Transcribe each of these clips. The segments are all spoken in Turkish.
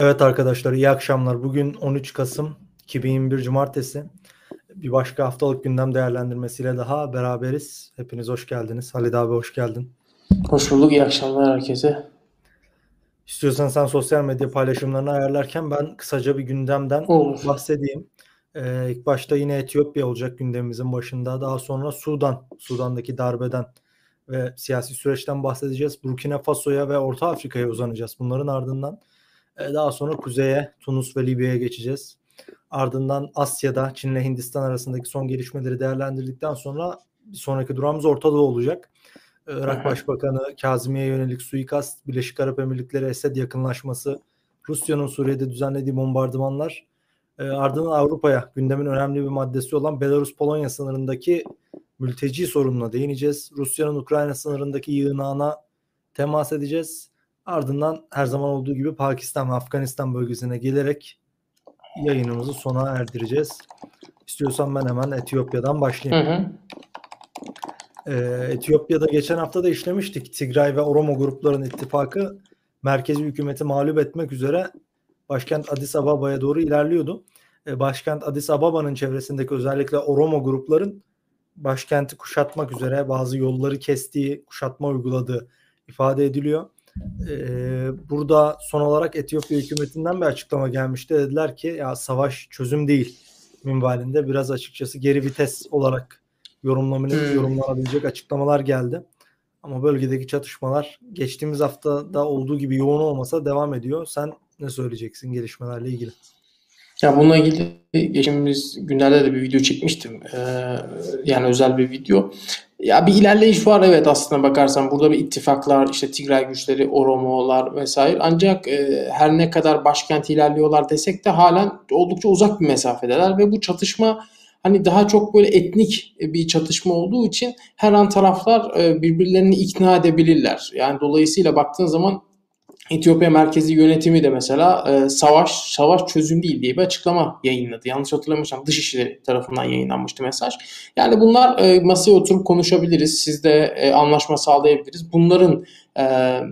Evet arkadaşlar iyi akşamlar. Bugün 13 Kasım 2021 Cumartesi. Bir başka haftalık gündem değerlendirmesiyle daha beraberiz. Hepiniz hoş geldiniz. Halid abi hoş geldin. Hoş bulduk. İyi akşamlar herkese. İstiyorsan sen sosyal medya paylaşımlarını ayarlarken ben kısaca bir gündemden Olur. bahsedeyim. Ee, ilk başta yine Etiyopya olacak gündemimizin başında. Daha sonra Sudan, Sudan'daki darbeden ve siyasi süreçten bahsedeceğiz. Burkina Faso'ya ve Orta Afrika'ya uzanacağız. Bunların ardından daha sonra kuzeye, Tunus ve Libya'ya geçeceğiz. Ardından Asya'da Çin ile Hindistan arasındaki son gelişmeleri değerlendirdikten sonra bir sonraki durağımız Orta Doğu olacak. Irak Başbakanı Kazimi'ye yönelik suikast, Birleşik Arap Emirlikleri Esed yakınlaşması, Rusya'nın Suriye'de düzenlediği bombardımanlar, e, ardından Avrupa'ya gündemin önemli bir maddesi olan Belarus-Polonya sınırındaki mülteci sorununa değineceğiz. Rusya'nın Ukrayna sınırındaki yığınağına temas edeceğiz. Ardından her zaman olduğu gibi Pakistan ve Afganistan bölgesine gelerek yayınımızı sona erdireceğiz. İstiyorsan ben hemen Etiyopya'dan başlayayım. Hı hı. Ee, Etiyopya'da geçen hafta da işlemiştik. Tigray ve Oromo grupların ittifakı merkezi hükümeti mağlup etmek üzere başkent Addis Ababa'ya doğru ilerliyordu. Ee, başkent Addis Ababa'nın çevresindeki özellikle Oromo grupların başkenti kuşatmak üzere bazı yolları kestiği, kuşatma uyguladığı ifade ediliyor. Ee, burada son olarak Etiyopya hükümetinden bir açıklama gelmişti. Dediler ki ya savaş çözüm değil minvalinde biraz açıkçası geri vites olarak yorumlanabilir, hmm. yorumlanabilecek açıklamalar geldi. Ama bölgedeki çatışmalar geçtiğimiz haftada olduğu gibi yoğun olmasa devam ediyor. Sen ne söyleyeceksin gelişmelerle ilgili? Ya bununla ilgili geçtiğimiz günlerde de bir video çekmiştim. Ee, yani özel bir video. Ya bir ilerleyiş var evet aslında bakarsan burada bir ittifaklar işte Tigray güçleri, Oromolar vesaire ancak e, her ne kadar başkent ilerliyorlar desek de halen oldukça uzak bir mesafedeler ve bu çatışma hani daha çok böyle etnik bir çatışma olduğu için her an taraflar e, birbirlerini ikna edebilirler. Yani dolayısıyla baktığın zaman Etiyopya merkezi yönetimi de mesela e, savaş savaş çözüm değil diye bir açıklama yayınladı. Yanlış hatırlamıyorsam Dışişleri tarafından yayınlanmıştı mesaj. Yani bunlar e, masaya oturup konuşabiliriz. Siz de e, anlaşma sağlayabiliriz. Bunların e,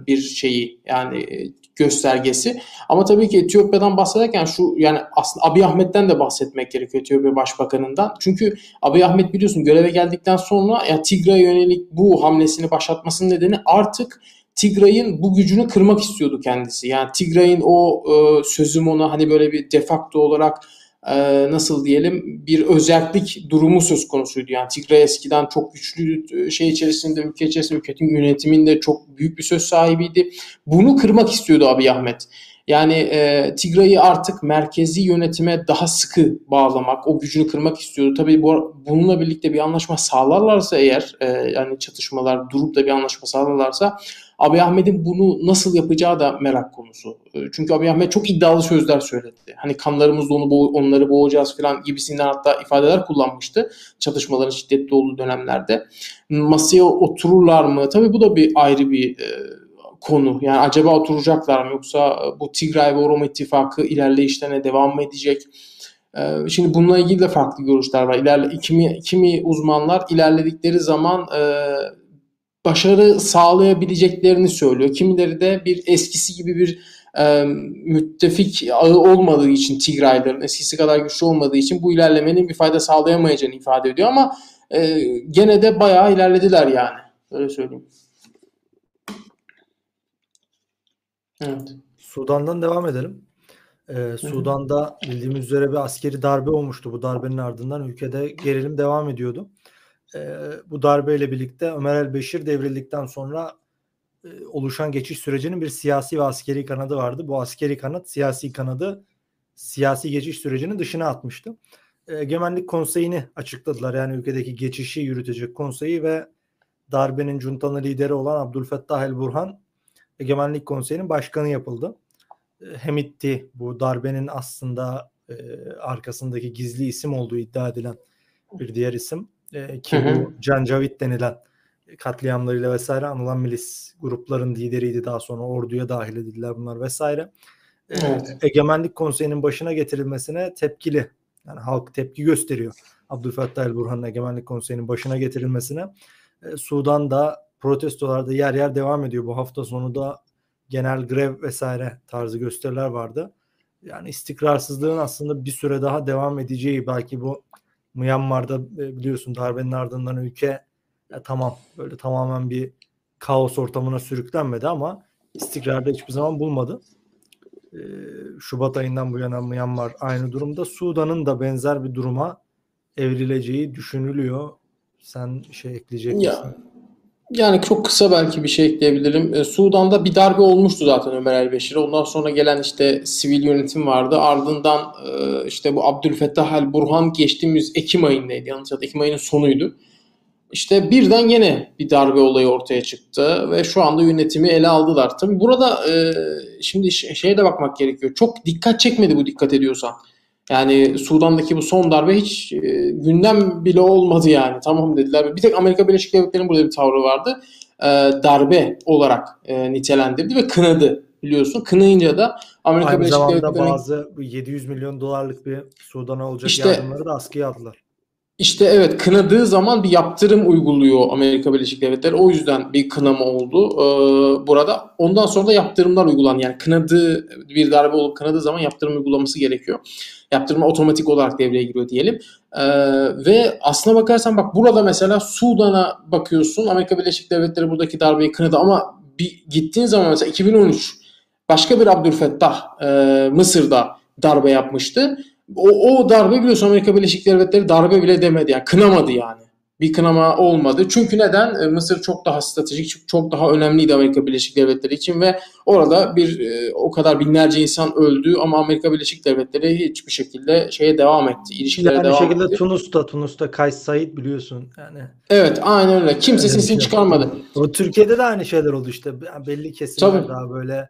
bir şeyi yani e, göstergesi. Ama tabii ki Etiyopya'dan bahsederken şu yani aslında Abiy Ahmet'ten de bahsetmek gerekiyor Etiyopya Başbakanı'ndan. Çünkü Abiy Ahmet biliyorsun göreve geldikten sonra ya Tigray'a yönelik bu hamlesini başlatmasının nedeni artık Tigray'ın bu gücünü kırmak istiyordu kendisi. Yani Tigray'ın o e, sözüm ona hani böyle bir defakto olarak e, nasıl diyelim bir özellik durumu söz konusuydu. Yani Tigray eskiden çok güçlü e, şey içerisinde ülke içerisinde ülkenin yönetiminde çok büyük bir söz sahibiydi. Bunu kırmak istiyordu Abiy Ahmet. Yani e, Tigray'ı artık merkezi yönetime daha sıkı bağlamak, o gücünü kırmak istiyordu. Tabii bu, bununla birlikte bir anlaşma sağlarlarsa eğer, e, yani çatışmalar durup da bir anlaşma sağlarlarsa Abi Ahmet'in bunu nasıl yapacağı da merak konusu. E, çünkü Abi Ahmet çok iddialı sözler söyledi. Hani kanlarımızla onu boğ onları boğacağız falan gibisinden hatta ifadeler kullanmıştı çatışmaların şiddetli olduğu dönemlerde. Masaya otururlar mı? Tabii bu da bir ayrı bir e, konu. Yani acaba oturacaklar mı yoksa bu Tigray ve Oromo ittifakı ilerleyişlerine devam mı edecek? E, şimdi bununla ilgili de farklı görüşler var. İlerle, kimi, kimi uzmanlar ilerledikleri zaman e, başarı sağlayabileceklerini söylüyor. Kimileri de bir eskisi gibi bir e, müttefik ağı olmadığı için Tigrayların eskisi kadar güçlü olmadığı için bu ilerlemenin bir fayda sağlayamayacağını ifade ediyor ama e, gene de bayağı ilerlediler yani. Öyle söyleyeyim. Evet. Sudan'dan devam edelim. Ee, Sudan'da bildiğimiz üzere bir askeri darbe olmuştu. Bu darbenin ardından ülkede gerilim devam ediyordu e, bu darbeyle birlikte Ömer el Beşir devrildikten sonra e, oluşan geçiş sürecinin bir siyasi ve askeri kanadı vardı. Bu askeri kanat siyasi kanadı siyasi geçiş sürecinin dışına atmıştı. E, Egemenlik Konseyi'ni açıkladılar. Yani ülkedeki geçişi yürütecek konseyi ve darbenin cuntanın lideri olan Abdülfettah el Burhan Egemenlik Konseyi'nin başkanı yapıldı. E, Hemitti bu darbenin aslında e, arkasındaki gizli isim olduğu iddia edilen bir diğer isim. E, ki hı hı. bu Cancavit denilen katliamlarıyla vesaire anılan milis grupların lideriydi daha sonra orduya dahil edildiler bunlar vesaire. E, evet. Egemenlik Konseyi'nin başına getirilmesine tepkili. Yani halk tepki gösteriyor. Abdülfattah el Burhan'ın Egemenlik Konseyi'nin başına getirilmesine. E, Sudan'da protestolarda yer yer devam ediyor. Bu hafta sonu da genel grev vesaire tarzı gösteriler vardı. Yani istikrarsızlığın aslında bir süre daha devam edeceği belki bu Myanmar'da e, biliyorsun darbenin ardından ülke ya tamam böyle tamamen bir kaos ortamına sürüklenmedi ama istikrarda hiçbir zaman bulmadı. Ee, Şubat ayından bu yana Myanmar aynı durumda. Sudan'ın da benzer bir duruma evrileceği düşünülüyor. Sen şey ekleyecek misin? Ya, yani çok kısa belki bir şey ekleyebilirim. E, Sudan'da bir darbe olmuştu zaten Ömer el-Beşir'e. Ondan sonra gelen işte sivil yönetim vardı. Ardından e, işte bu Abdülfettah el-Burhan geçtiğimiz Ekim ayındaydı. Yanlış Ekim ayının sonuydu. İşte birden yine bir darbe olayı ortaya çıktı ve şu anda yönetimi ele aldılar. Tabii burada e, şimdi şeye de bakmak gerekiyor. Çok dikkat çekmedi bu dikkat ediyorsan. Yani Sudan'daki bu son darbe hiç e, gündem bile olmadı yani. Tamam dediler. Bir tek Amerika Birleşik Devletleri'nin burada bir tavrı vardı. E, darbe olarak e, nitelendirdi ve kınadı biliyorsun. Kınayınca da Amerika Aynı Birleşik Devletleri'nin bazı 700 milyon dolarlık bir Sudan'a olacak işte, yardımları da askıya aldılar. İşte evet kınadığı zaman bir yaptırım uyguluyor Amerika Birleşik Devletleri. O yüzden bir kınama oldu ee, burada. Ondan sonra da yaptırımlar uygulan. Yani kınadığı bir darbe olup kınadığı zaman yaptırım uygulaması gerekiyor. Yaptırma otomatik olarak devreye giriyor diyelim. Ee, ve aslına bakarsan bak burada mesela Sudan'a bakıyorsun. Amerika Birleşik Devletleri buradaki darbeyi kınadı ama bir gittiğin zaman mesela 2013 başka bir Abdülfettah e, Mısır'da darbe yapmıştı o, o darbe biliyorsun Amerika Birleşik Devletleri darbe bile demedi yani kınamadı yani. Bir kınama olmadı. Çünkü neden? E, Mısır çok daha stratejik, çok daha önemliydi Amerika Birleşik Devletleri için ve orada bir e, o kadar binlerce insan öldü ama Amerika Birleşik Devletleri hiçbir şekilde şeye devam etti. İlişkilere yani devam şekilde etti. Tunus'ta, Tunus'ta Kays Said biliyorsun yani. Evet, aynen öyle. Kimse öyle sesini şey. çıkarmadı. O Türkiye'de de aynı şeyler oldu işte. Belli kesimler Tabii. daha böyle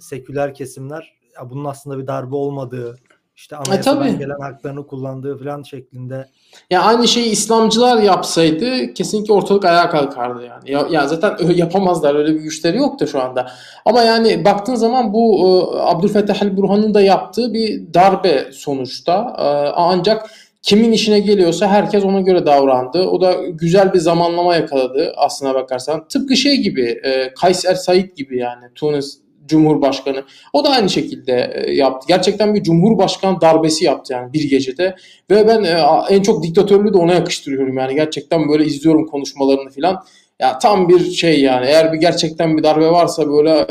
seküler kesimler ya bunun aslında bir darbe olmadığı işte anayasadan e, gelen haklarını kullandığı falan şeklinde. Ya aynı şeyi İslamcılar yapsaydı kesinlikle ortalık ayağa kalkardı yani. Ya, ya zaten yapamazlar öyle bir güçleri yoktu şu anda. Ama yani baktığın zaman bu e, Abdülfettah el-Burhan'ın da yaptığı bir darbe sonuçta. E, ancak kimin işine geliyorsa herkes ona göre davrandı. O da güzel bir zamanlama yakaladı aslına bakarsan. Tıpkı şey gibi, e, Kayser Said gibi yani Tunis Cumhurbaşkanı. O da aynı şekilde e, yaptı. Gerçekten bir Cumhurbaşkan darbesi yaptı yani bir gecede. Ve ben e, en çok diktatörlüğü de ona yakıştırıyorum yani. Gerçekten böyle izliyorum konuşmalarını filan. Ya tam bir şey yani. Eğer bir gerçekten bir darbe varsa böyle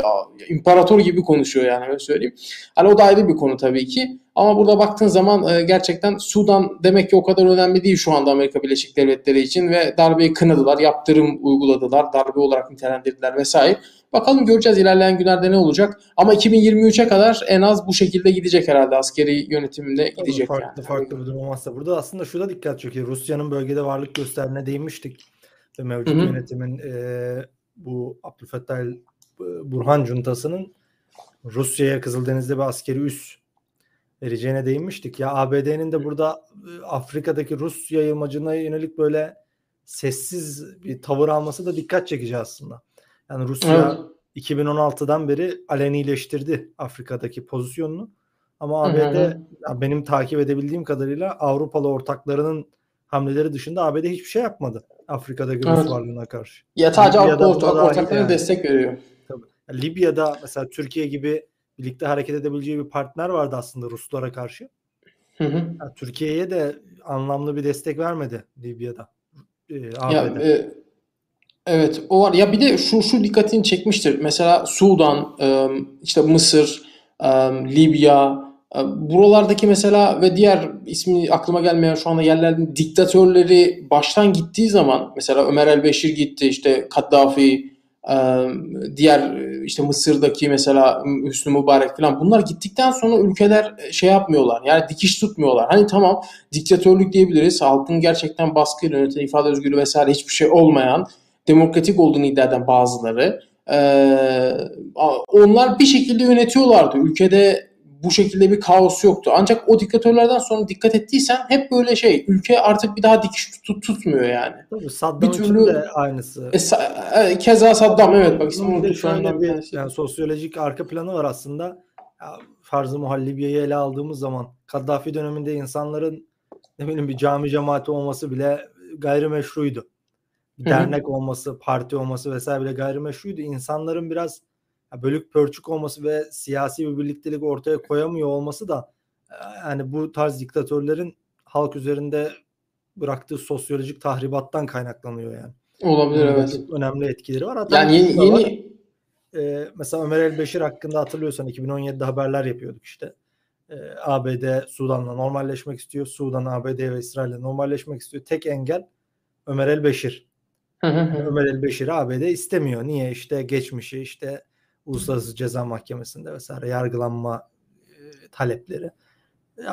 imparator gibi konuşuyor yani öyle söyleyeyim. Hani o da ayrı bir konu tabii ki. Ama burada baktığın zaman e, gerçekten Sudan demek ki o kadar önemli değil şu anda Amerika Birleşik Devletleri için ve darbeyi kınadılar, yaptırım uyguladılar, darbe olarak nitelendirdiler vesaire. Bakalım göreceğiz ilerleyen günlerde ne olacak. Ama 2023'e kadar en az bu şekilde gidecek herhalde askeri yönetiminde gidecek. Farklı yani. farklı bir durum olmazsa. Burada aslında şurada dikkat çekiyor. Rusya'nın bölgede varlık gösterdiğine değinmiştik. Ve mevcut Hı-hı. yönetimin e, bu Abdülfettah Burhan Cuntası'nın Rusya'ya Kızıldeniz'de bir askeri üs vereceğine değinmiştik. Ya ABD'nin de burada e, Afrika'daki Rus yayılmacına yönelik böyle sessiz bir tavır alması da dikkat çekici aslında. Yani Rusya evet. 2016'dan beri alenileştirdi Afrika'daki pozisyonunu. Ama ABD benim takip edebildiğim kadarıyla Avrupalı ortaklarının hamleleri dışında ABD hiçbir şey yapmadı Afrika'daki evet. Rus varlığına karşı. Ya sadece Avrupa ortaklarına yani. destek veriyor. Tabii. Libya'da mesela Türkiye gibi birlikte hareket edebileceği bir partner vardı aslında Ruslara karşı. Hı hı. Yani Türkiye'ye de anlamlı bir destek vermedi Libya'da. E, ya, e, evet o var. Ya bir de şu şu dikkatini çekmiştir. Mesela Sudan, e, işte Mısır, e, Libya, e, buralardaki mesela ve diğer ismi aklıma gelmeyen şu anda yerlerin diktatörleri baştan gittiği zaman mesela Ömer el-Beşir gitti, işte Kaddafi, diğer işte Mısır'daki mesela Hüsnü Mübarek falan bunlar gittikten sonra ülkeler şey yapmıyorlar. Yani dikiş tutmuyorlar. Hani tamam diktatörlük diyebiliriz. Halkın gerçekten baskıyla yöneten ifade özgürlüğü vesaire hiçbir şey olmayan demokratik olduğunu iddia eden bazıları. onlar bir şekilde yönetiyorlardı. Ülkede bu şekilde bir kaos yoktu. Ancak o diktatörlerden sonra dikkat ettiysen hep böyle şey ülke artık bir daha dikiş tut, tutmuyor yani. Tabii Saddam bir türlü de aynısı. E, sa, e, keza Saddam evet bak ismi unuttum şu anda bir şey. yani sosyolojik arka planı var aslında. Farzı muhallibiyeyi ele aldığımız zaman Kaddafi döneminde insanların ne bileyim bir cami cemaati olması bile gayrimeşruydu. Dernek olması, parti olması vesaire bile gayrimeşruydu. İnsanların biraz bölük pörçük olması ve siyasi bir birliktelik ortaya koyamıyor olması da yani bu tarz diktatörlerin halk üzerinde bıraktığı sosyolojik tahribattan kaynaklanıyor yani. Olabilir Bunun evet. Önemli etkileri var. Hatta yani yeni, yeni... E, mesela Ömer El-Beşir hakkında hatırlıyorsan 2017'de haberler yapıyorduk işte. E, ABD Sudan'la normalleşmek istiyor. Sudan, ABD ve İsrail'le normalleşmek istiyor. Tek engel Ömer El-Beşir. Ömer El-Beşir'i ABD istemiyor. Niye? İşte geçmişi, işte Uluslararası Ceza Mahkemesi'nde vesaire yargılanma e, talepleri.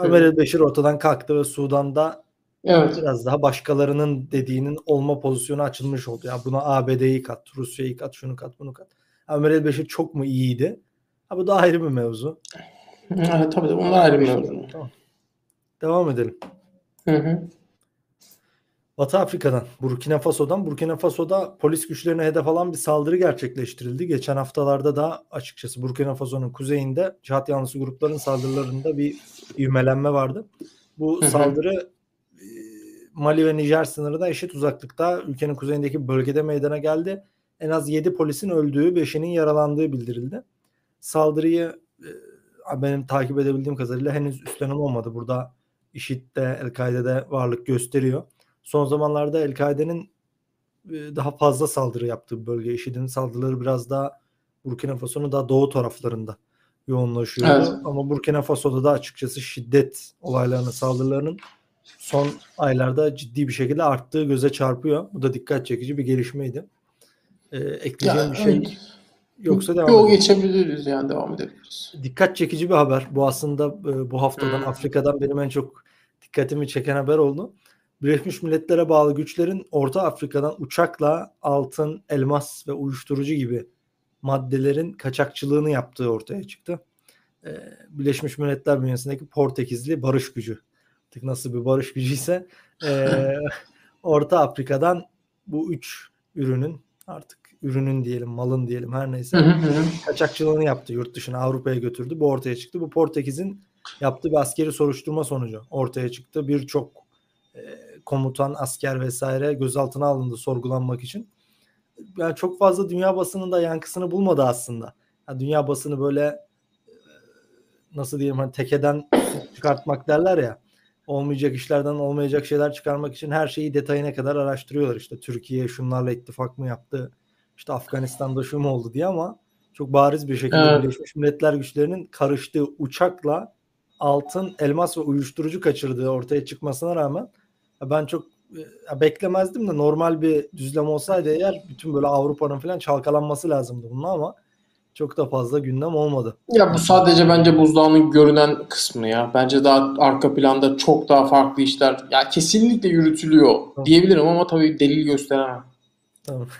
Ömer El-Beşir ortadan kalktı ve Sudan'da Evet. Biraz daha başkalarının dediğinin olma pozisyonu açılmış oldu. Ya buna ABD'yi kat, Rusya'yı kat, şunu kat, bunu kat. Ömer Elbeşir çok mu iyiydi? Ha, bu da ayrı bir mevzu. Evet tabii de bunlar ayrı bir mevzu. Tamam. Devam edelim. Hı hı. Batı Afrika'dan, Burkina Faso'dan. Burkina Faso'da polis güçlerine hedef alan bir saldırı gerçekleştirildi. Geçen haftalarda da açıkçası Burkina Faso'nun kuzeyinde cihat yanlısı grupların saldırılarında bir ivmelenme vardı. Bu saldırı Mali ve Nijer sınırına eşit uzaklıkta ülkenin kuzeyindeki bölgede meydana geldi. En az 7 polisin öldüğü, 5'inin yaralandığı bildirildi. Saldırıyı e, benim takip edebildiğim kadarıyla henüz üstlenen olmadı. Burada IŞİD de El-Kaide'de varlık gösteriyor. Son zamanlarda El-Kaide'nin e, daha fazla saldırı yaptığı bölge. IŞİD'in saldırıları biraz daha Burkina Faso'nun daha doğu taraflarında yoğunlaşıyor. Evet. Ama Burkina Faso'da da açıkçası şiddet olaylarının, saldırılarının son aylarda ciddi bir şekilde arttığı göze çarpıyor. Bu da dikkat çekici bir gelişmeydi. Ee, ekleyeceğim ya, bir şey evet. yoksa devam Yok geçebiliriz yani devam edebiliriz. Dikkat çekici bir haber. Bu aslında e, bu haftadan hmm. Afrika'dan benim en çok dikkatimi çeken haber oldu. Birleşmiş Milletler'e bağlı güçlerin Orta Afrika'dan uçakla altın, elmas ve uyuşturucu gibi maddelerin kaçakçılığını yaptığı ortaya çıktı. Ee, Birleşmiş Milletler bünyesindeki Portekizli barış gücü. Artık nasıl bir barış gücüyse e, Orta Afrika'dan bu üç ürünün artık ürünün diyelim malın diyelim her neyse kaçakçılığını yaptı yurt dışına Avrupa'ya götürdü. Bu ortaya çıktı. Bu Portekiz'in yaptığı bir askeri soruşturma sonucu ortaya çıktı. Birçok e, komutan asker vesaire gözaltına alındı sorgulanmak için yani çok fazla dünya basınında yankısını bulmadı aslında yani dünya basını böyle nasıl diyeyim hani tekeden çıkartmak derler ya olmayacak işlerden olmayacak şeyler çıkarmak için her şeyi detayına kadar araştırıyorlar. İşte Türkiye şunlarla ittifak mı yaptı? İşte Afganistan'da şu mu oldu diye ama çok bariz bir şekilde evet. Birleşmiş Milletler güçlerinin karıştığı uçakla altın, elmas ve uyuşturucu kaçırdığı ortaya çıkmasına rağmen ben çok e, beklemezdim de normal bir düzlem olsaydı eğer bütün böyle Avrupa'nın falan çalkalanması lazımdı bunun ama çok da fazla gündem olmadı. Ya bu sadece bence buzdağının görünen kısmı ya. Bence daha arka planda çok daha farklı işler ya kesinlikle yürütülüyor tamam. diyebilirim ama tabii delil gösteremem. Tamam.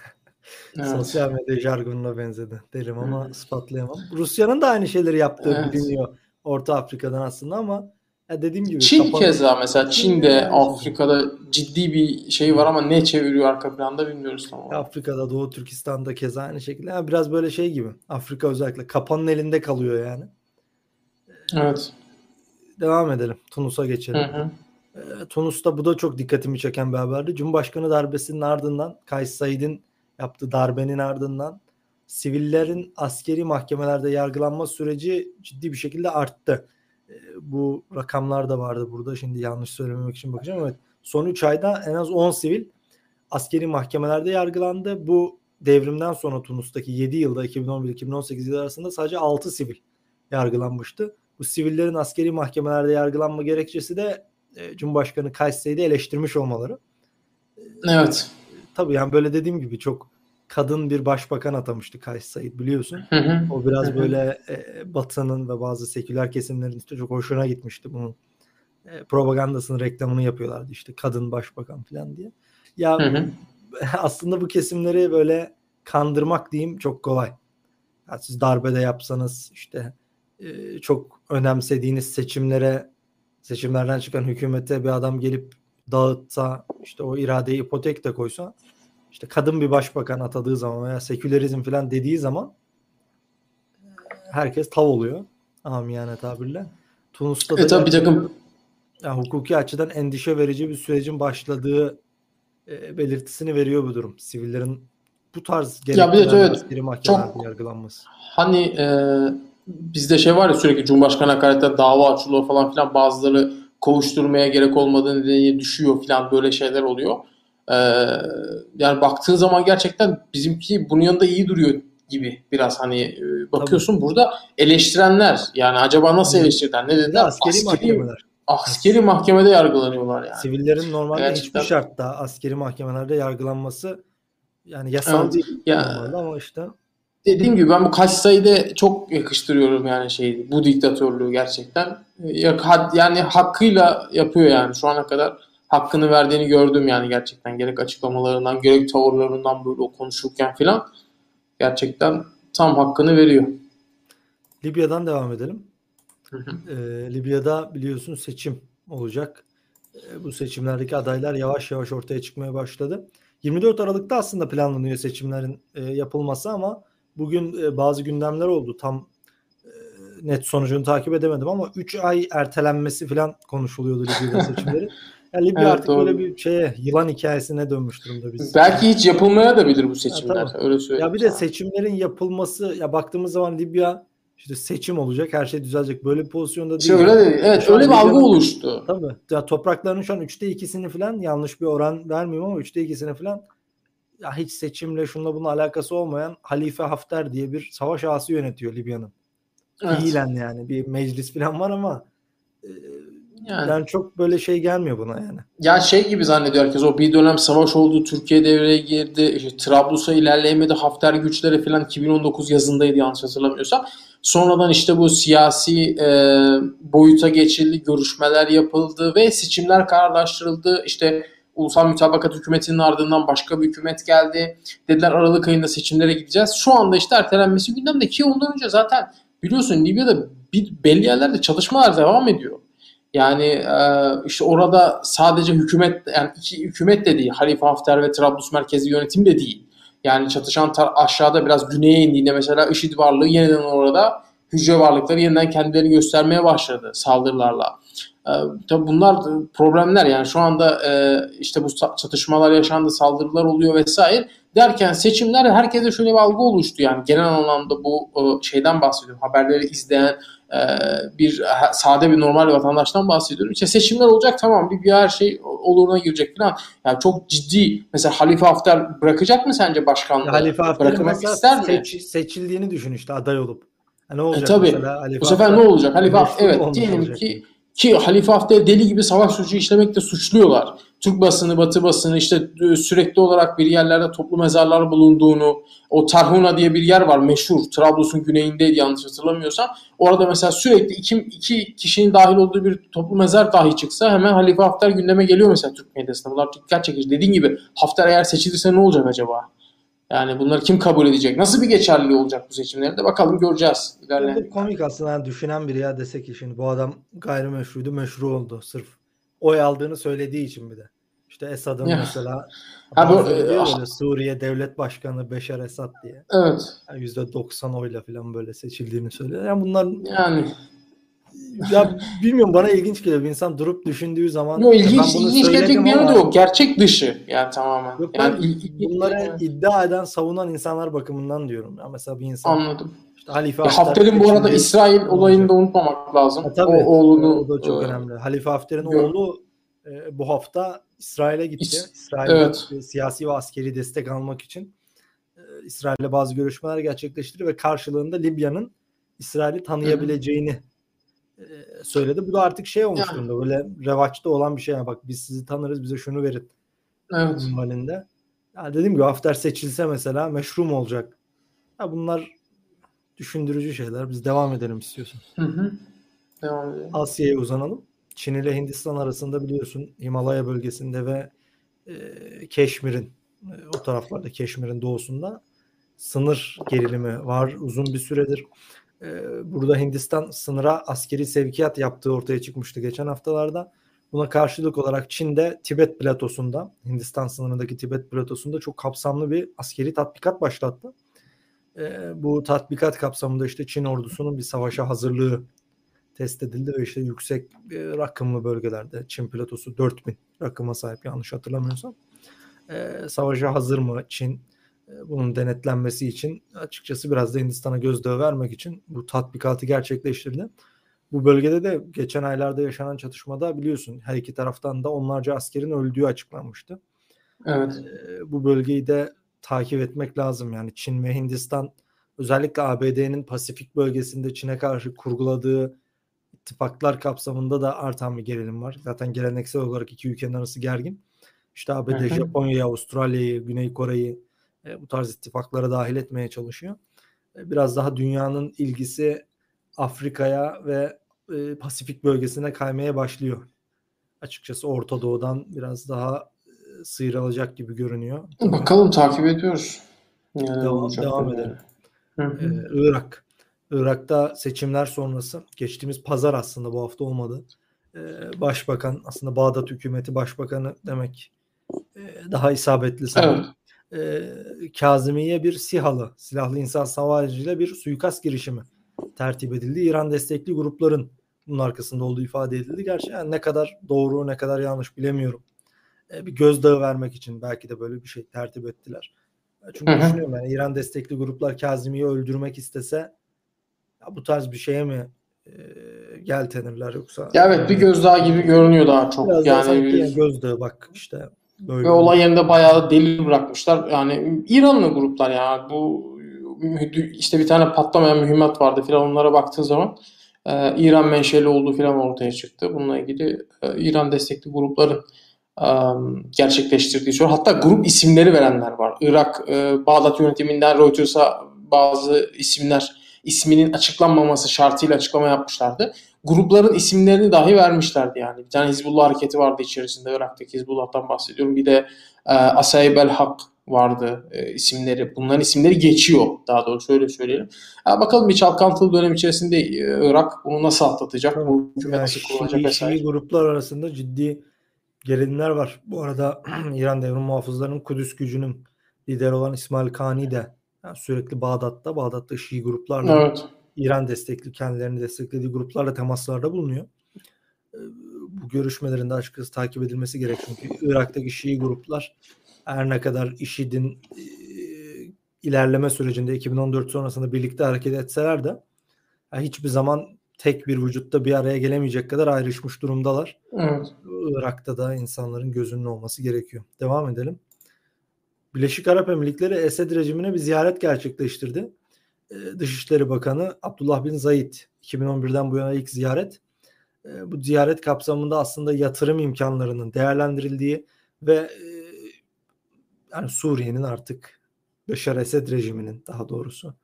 Evet. Sosyal medya jargonuna benzedi derim ama hmm. ispatlayamam. Rusya'nın da aynı şeyleri yaptığı evet. biliniyor Orta Afrika'dan aslında ama ya dediğim gibi Çin kapalı... keza mesela Çin'de Afrika'da ciddi bir şey var ama ne çeviriyor arka planda bilmiyoruz tamam. Afrika'da Doğu Türkistan'da keza aynı şekilde. Yani biraz böyle şey gibi. Afrika özellikle kapanın elinde kalıyor yani. Evet. Devam edelim. Tunus'a geçelim. Hı hı. E, Tunus'ta bu da çok dikkatimi çeken bir haberdi. Cumhurbaşkanı darbesinin ardından Kays Said'in yaptığı darbenin ardından sivillerin askeri mahkemelerde yargılanma süreci ciddi bir şekilde arttı bu rakamlar da vardı burada. Şimdi yanlış söylememek için bakacağım. Evet. Son 3 ayda en az 10 sivil askeri mahkemelerde yargılandı. Bu devrimden sonra Tunus'taki 7 yılda 2011-2018 yılı arasında sadece 6 sivil yargılanmıştı. Bu sivillerin askeri mahkemelerde yargılanma gerekçesi de e, Cumhurbaşkanı Kays eleştirmiş olmaları. Evet. Tabii yani böyle dediğim gibi çok kadın bir başbakan atamıştı Kays Said biliyorsun. Hı hı. O biraz hı böyle e, Batı'nın ve bazı seküler kesimlerin işte çok hoşuna gitmişti bunun. E, propagandasını, reklamını yapıyorlardı işte kadın başbakan falan diye. Ya aslında bu kesimleri böyle kandırmak diyeyim çok kolay. Yani siz darbede yapsanız işte e, çok önemsediğiniz seçimlere seçimlerden çıkan hükümete bir adam gelip dağıtsa işte o iradeyi ipotek de koysa işte kadın bir başbakan atadığı zaman veya sekülerizm falan dediği zaman herkes tav oluyor. Amiyane tabirle. Tunus'ta da e, tabii bir takım yani hukuki açıdan endişe verici bir sürecin başladığı e, belirtisini veriyor bu durum. Sivillerin bu tarz de evet, askeri mahkemelerde çok, yargılanması. Hani e, bizde şey var ya sürekli Cumhurbaşkanı hakaretten dava açılıyor falan filan bazıları kovuşturmaya gerek olmadığı nedeniyle düşüyor filan böyle şeyler oluyor. Ee, yani baktığın zaman gerçekten bizimki bunun yanında iyi duruyor gibi biraz hani e, bakıyorsun Tabii. burada eleştirenler yani acaba nasıl eleştirdiler ne dediler? Askeri, askeri mahkemeler. Askeri mahkemede yargılanıyorlar yani. Sivillerin normalde gerçekten. hiçbir şartta askeri mahkemelerde yargılanması yani yasal evet. değil yani, normalde ama işte dediğim gibi ben bu kaç sayıda çok yakıştırıyorum yani şey bu diktatörlüğü gerçekten. Yani hakkıyla yapıyor yani şu ana kadar hakkını verdiğini gördüm yani gerçekten gerek açıklamalarından gerek tavırlarından böyle o konuşurken filan gerçekten tam hakkını veriyor. Libya'dan devam edelim. Hı hı. Ee, Libya'da biliyorsun seçim olacak. Ee, bu seçimlerdeki adaylar yavaş yavaş ortaya çıkmaya başladı. 24 Aralık'ta aslında planlanıyor seçimlerin e, yapılması ama bugün e, bazı gündemler oldu. Tam e, net sonucunu takip edemedim ama 3 ay ertelenmesi falan konuşuluyordu Libya'da seçimleri. Yani Libya evet, artık doğru. böyle bir şeye yılan hikayesine dönmüş durumda biz. Belki hiç yapılmaya da bilir bu seçimler. Ya, Öyle söyleyeyim. Ya bir de seçimlerin yapılması ya baktığımız zaman Libya işte seçim olacak, her şey düzelecek. Böyle bir pozisyonda değil. Şöyle değil. Evet, öyle bir algı oluştu. Tabii. Ya toprakların şu an 3'te 2'sini falan yanlış bir oran vermiyorum ama 3'te 2'sini falan ya hiç seçimle şunla bunun alakası olmayan Halife Hafter diye bir savaş ağası yönetiyor Libya'nın. Evet. İyilen yani bir meclis falan var ama e, yani. yani çok böyle şey gelmiyor buna yani. Ya şey gibi zannediyor herkes o bir dönem savaş oldu Türkiye devreye girdi işte Trablus'a ilerleyemedi Hafter güçleri falan 2019 yazındaydı yanlış hatırlamıyorsam. Sonradan işte bu siyasi e, boyuta geçildi, görüşmeler yapıldı ve seçimler kararlaştırıldı. İşte Ulusal Mütabakat Hükümeti'nin ardından başka bir hükümet geldi. Dediler Aralık ayında seçimlere gideceğiz. Şu anda işte ertelenmesi gündemde ki ondan önce zaten biliyorsun Libya'da bir, belli yerlerde çalışmalar devam ediyor. Yani e, işte orada sadece hükümet yani iki hükümet de değil. Halife Hafter ve Trablus merkezi yönetim de değil. Yani çatışan tar- aşağıda biraz güneye indiğinde mesela IŞİD varlığı yeniden orada hücre varlıkları yeniden kendilerini göstermeye başladı saldırılarla. Ee, tabii bunlar problemler yani şu anda e, işte bu çatışmalar yaşandı, saldırılar oluyor vesaire derken seçimler herkese şöyle bir algı oluştu yani genel anlamda bu e, şeyden bahsediyorum haberleri izleyen e, bir sade bir normal vatandaştan bahsediyorum. İşte seçimler olacak tamam bir, bir her şey oluruna girecek falan. Yani çok ciddi mesela Halife Hafter bırakacak mı sence başkanlığı? Halife Hafter'ın ister mi? Seç, seçildiğini düşün işte aday olup. ne olacak e, tabii. mesela Halife Bu sefer Hafter, ne olacak? Halife Hafter evet diyelim ki ki Halife Hafter deli gibi savaş suçu işlemekte suçluyorlar. Türk basını, Batı basını işte e, sürekli olarak bir yerlerde toplu mezarlar bulunduğunu, o Tarhuna diye bir yer var meşhur. Trablus'un güneyindeydi yanlış hatırlamıyorsam. Orada mesela sürekli iki, iki kişinin dahil olduğu bir toplu mezar dahi çıksa hemen Halife Hafter gündeme geliyor mesela Türk medyasında. Bunlar dikkat çekici. Dediğin gibi Hafter eğer seçilirse ne olacak acaba? Yani bunları kim kabul edecek? Nasıl bir geçerliliği olacak bu seçimlerde? Bakalım göreceğiz. İlerleyen. Komik aslında yani düşünen biri ya desek ki şimdi bu adam gayrimeşruydu meşru oldu sırf oy aldığını söylediği için bir de. İşte Esad'ın mesela ha, bu, ah. böyle Suriye Devlet Başkanı Beşar Esad diye. Evet. Yani %90 oyla falan böyle seçildiğini söylüyor. Yani bunlar yani ya bilmiyorum bana ilginç geliyor. Bir insan durup düşündüğü zaman Yok ilginç, ilginç gelecek bir yanı da yok. Gerçek dışı yani tamamen. Yok, yani bunları yani. iddia eden, savunan insanlar bakımından diyorum. Ya mesela bir insan Anladım. İşte Halife Hafter Hafter'in bu arada İsrail olayını da unutmamak lazım. Ha, tabii, o oğlunu o da çok e, önemli. Halife Hafter'in oğlu e, bu hafta İsrail'e gitti. İsrail'e evet. siyasi ve askeri destek almak için e, İsrail'le bazı görüşmeler gerçekleştirdi ve karşılığında Libya'nın İsrail'i tanıyabileceğini Hı-hı e, söyledi. Bu da artık şey olmuş yani. durumda. Böyle revaçta olan bir şey. Yani bak biz sizi tanırız bize şunu verin. Evet. Halinde. Yani dediğim gibi Hafter seçilse mesela meşru mu olacak? Ya bunlar düşündürücü şeyler. Biz devam edelim istiyorsun. Hı hı. Devam edelim. Asya'ya uzanalım. Çin ile Hindistan arasında biliyorsun Himalaya bölgesinde ve e, Keşmir'in e, o taraflarda Keşmir'in doğusunda sınır gerilimi var uzun bir süredir. Ee, burada Hindistan sınıra askeri sevkiyat yaptığı ortaya çıkmıştı geçen haftalarda. Buna karşılık olarak Çin'de Tibet platosunda, Hindistan sınırındaki Tibet platosunda çok kapsamlı bir askeri tatbikat başlattı. Ee, bu tatbikat kapsamında işte Çin ordusunun bir savaşa hazırlığı test edildi ve işte yüksek e, rakımlı bölgelerde Çin platosu 4000 rakıma sahip yanlış hatırlamıyorsam. E, savaşa hazır mı Çin? E, bunun denetlenmesi için açıkçası biraz da Hindistan'a gözdağı vermek için bu tatbikatı gerçekleştirdi. Bu bölgede de geçen aylarda yaşanan çatışmada biliyorsun her iki taraftan da onlarca askerin öldüğü açıklanmıştı. Evet. E, bu bölgeyi de takip etmek lazım. Yani Çin ve Hindistan özellikle ABD'nin Pasifik bölgesinde Çin'e karşı kurguladığı ittifaklar kapsamında da artan bir gerilim var. Zaten geleneksel olarak iki ülkenin arası gergin. İşte ABD Japonya'yı, Avustralya'yı, Güney Kore'yi e, bu tarz ittifaklara dahil etmeye çalışıyor. E, biraz daha dünyanın ilgisi Afrika'ya ve e, Pasifik bölgesine kaymaya başlıyor. Açıkçası Orta Doğu'dan biraz daha e, sıyrılacak gibi görünüyor. Bakalım takip ediyoruz. Yani devam, devam edelim. Ee, Irak. Irak'ta seçimler sonrası geçtiğimiz pazar aslında bu hafta olmadı. Ee, başbakan aslında Bağdat hükümeti başbakanı demek e, daha isabetli sanırım. Evet. Ee, Kazimiye bir SİHA'lı silahlı insan savariciliğiyle bir suikast girişimi tertip edildi. İran destekli grupların bunun arkasında olduğu ifade edildi. Gerçi yani ne kadar doğru ne kadar yanlış bilemiyorum. Ee, bir gözdağı vermek için belki de böyle bir şey tertip ettiler. Çünkü Hı-hı. düşünüyorum yani İran destekli gruplar Kazimi'yi öldürmek istese ya bu tarz bir şeye mi e, yeltenirler yoksa? Ya evet bir gözdağı gibi görünüyor daha çok. Biraz yani, daha bir... gözdağı bak işte böyle. Ve olay yerinde bayağı deli bırakmışlar. Yani İranlı gruplar ya bu işte bir tane patlamayan mühimmat vardı filan onlara baktığın zaman e, İran menşeli olduğu filan ortaya çıktı. Bununla ilgili e, İran destekli grupların gerçekleştirdiği söyleniyor. Hatta grup isimleri verenler var. Irak, e, Bağdat yönetiminden Reuters'a bazı isimler isminin açıklanmaması şartıyla açıklama yapmışlardı. Grupların isimlerini dahi vermişlerdi yani. Bir tane Hizbullah hareketi vardı içerisinde. Irak'taki Hizbullah'tan bahsediyorum. Bir de e, Asayib el Hak vardı e, isimleri. Bunların isimleri geçiyor daha doğrusu öyle söyleyelim. Ya bakalım bir çalkantılı dönem içerisinde e, Irak bunu nasıl atlatacak? Bu yani nasıl kullanacak vesaire. gruplar arasında ciddi gerilimler var. Bu arada İran devrim muhafızlarının Kudüs gücünün lideri olan İsmail Kani de yani sürekli Bağdat'ta, Bağdat'ta Şii gruplarla evet. İran destekli, kendilerini desteklediği gruplarla temaslarda bulunuyor. Ee, bu görüşmelerin de açıkçası takip edilmesi gerek çünkü Irak'taki Şii gruplar her ne kadar IŞİD'in e, ilerleme sürecinde 2014 sonrasında birlikte hareket etseler de hiçbir zaman tek bir vücutta bir araya gelemeyecek kadar ayrışmış durumdalar. Evet. Irak'ta da insanların gözünün olması gerekiyor. Devam edelim. Birleşik Arap Emirlikleri Esed rejimine bir ziyaret gerçekleştirdi. Ee, Dışişleri Bakanı Abdullah bin Zayid 2011'den bu yana ilk ziyaret. Ee, bu ziyaret kapsamında aslında yatırım imkanlarının değerlendirildiği ve e, yani Suriye'nin artık Beşar Esed rejiminin daha doğrusu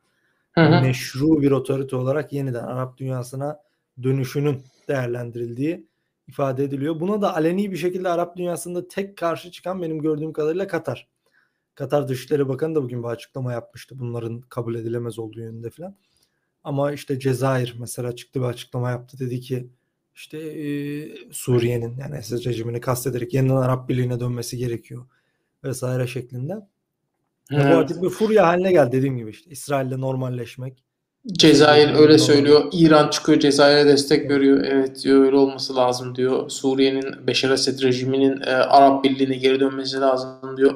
hı hı. meşru bir otorite olarak yeniden Arap dünyasına dönüşünün değerlendirildiği ifade ediliyor. Buna da aleni bir şekilde Arap dünyasında tek karşı çıkan benim gördüğüm kadarıyla Katar. Katar Dışişleri Bakanı da bugün bir açıklama yapmıştı bunların kabul edilemez olduğu yönünde falan. Ama işte Cezayir mesela çıktı bir açıklama yaptı. Dedi ki işte e, Suriye'nin yani Esed rejimini kastederek yeniden Arap Birliği'ne dönmesi gerekiyor vesaire şeklinde. Evet. Bu artık bir furya haline geldi dediğim gibi işte. İsrail'le normalleşmek. Cezayir öyle söylüyor. İran çıkıyor Cezayir'e destek veriyor. Evet diyor öyle olması lazım diyor. Suriye'nin Beşar Esed rejiminin e, Arap Birliği'ne geri dönmesi lazım diyor.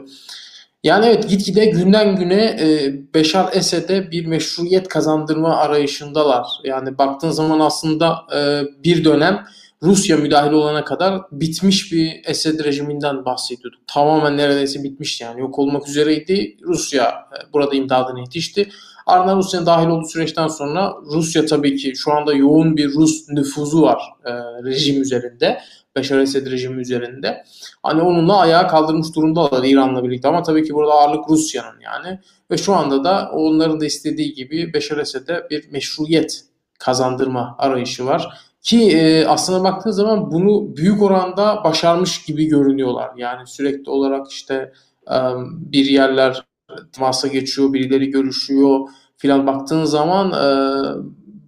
Yani evet gitgide günden güne e, Beşar Esed'e bir meşruiyet kazandırma arayışındalar. Yani baktığın zaman aslında e, bir dönem Rusya müdahil olana kadar bitmiş bir Esed rejiminden bahsediyorduk. Tamamen neredeyse bitmiş yani yok olmak üzereydi. Rusya e, burada imdadına yetişti. Ardından Rusya'nın dahil olduğu süreçten sonra Rusya tabii ki şu anda yoğun bir Rus nüfuzu var e, rejim üzerinde. Beşar Esed rejimi üzerinde. Hani onunla ayağa kaldırmış durumdalar İran'la birlikte ama tabii ki burada ağırlık Rusya'nın yani. Ve şu anda da onların da istediği gibi Beşar Esed'e bir meşruiyet kazandırma arayışı var. Ki e, aslına baktığın zaman bunu büyük oranda başarmış gibi görünüyorlar. Yani sürekli olarak işte e, bir yerler temasa geçiyor, birileri görüşüyor filan baktığın zaman e,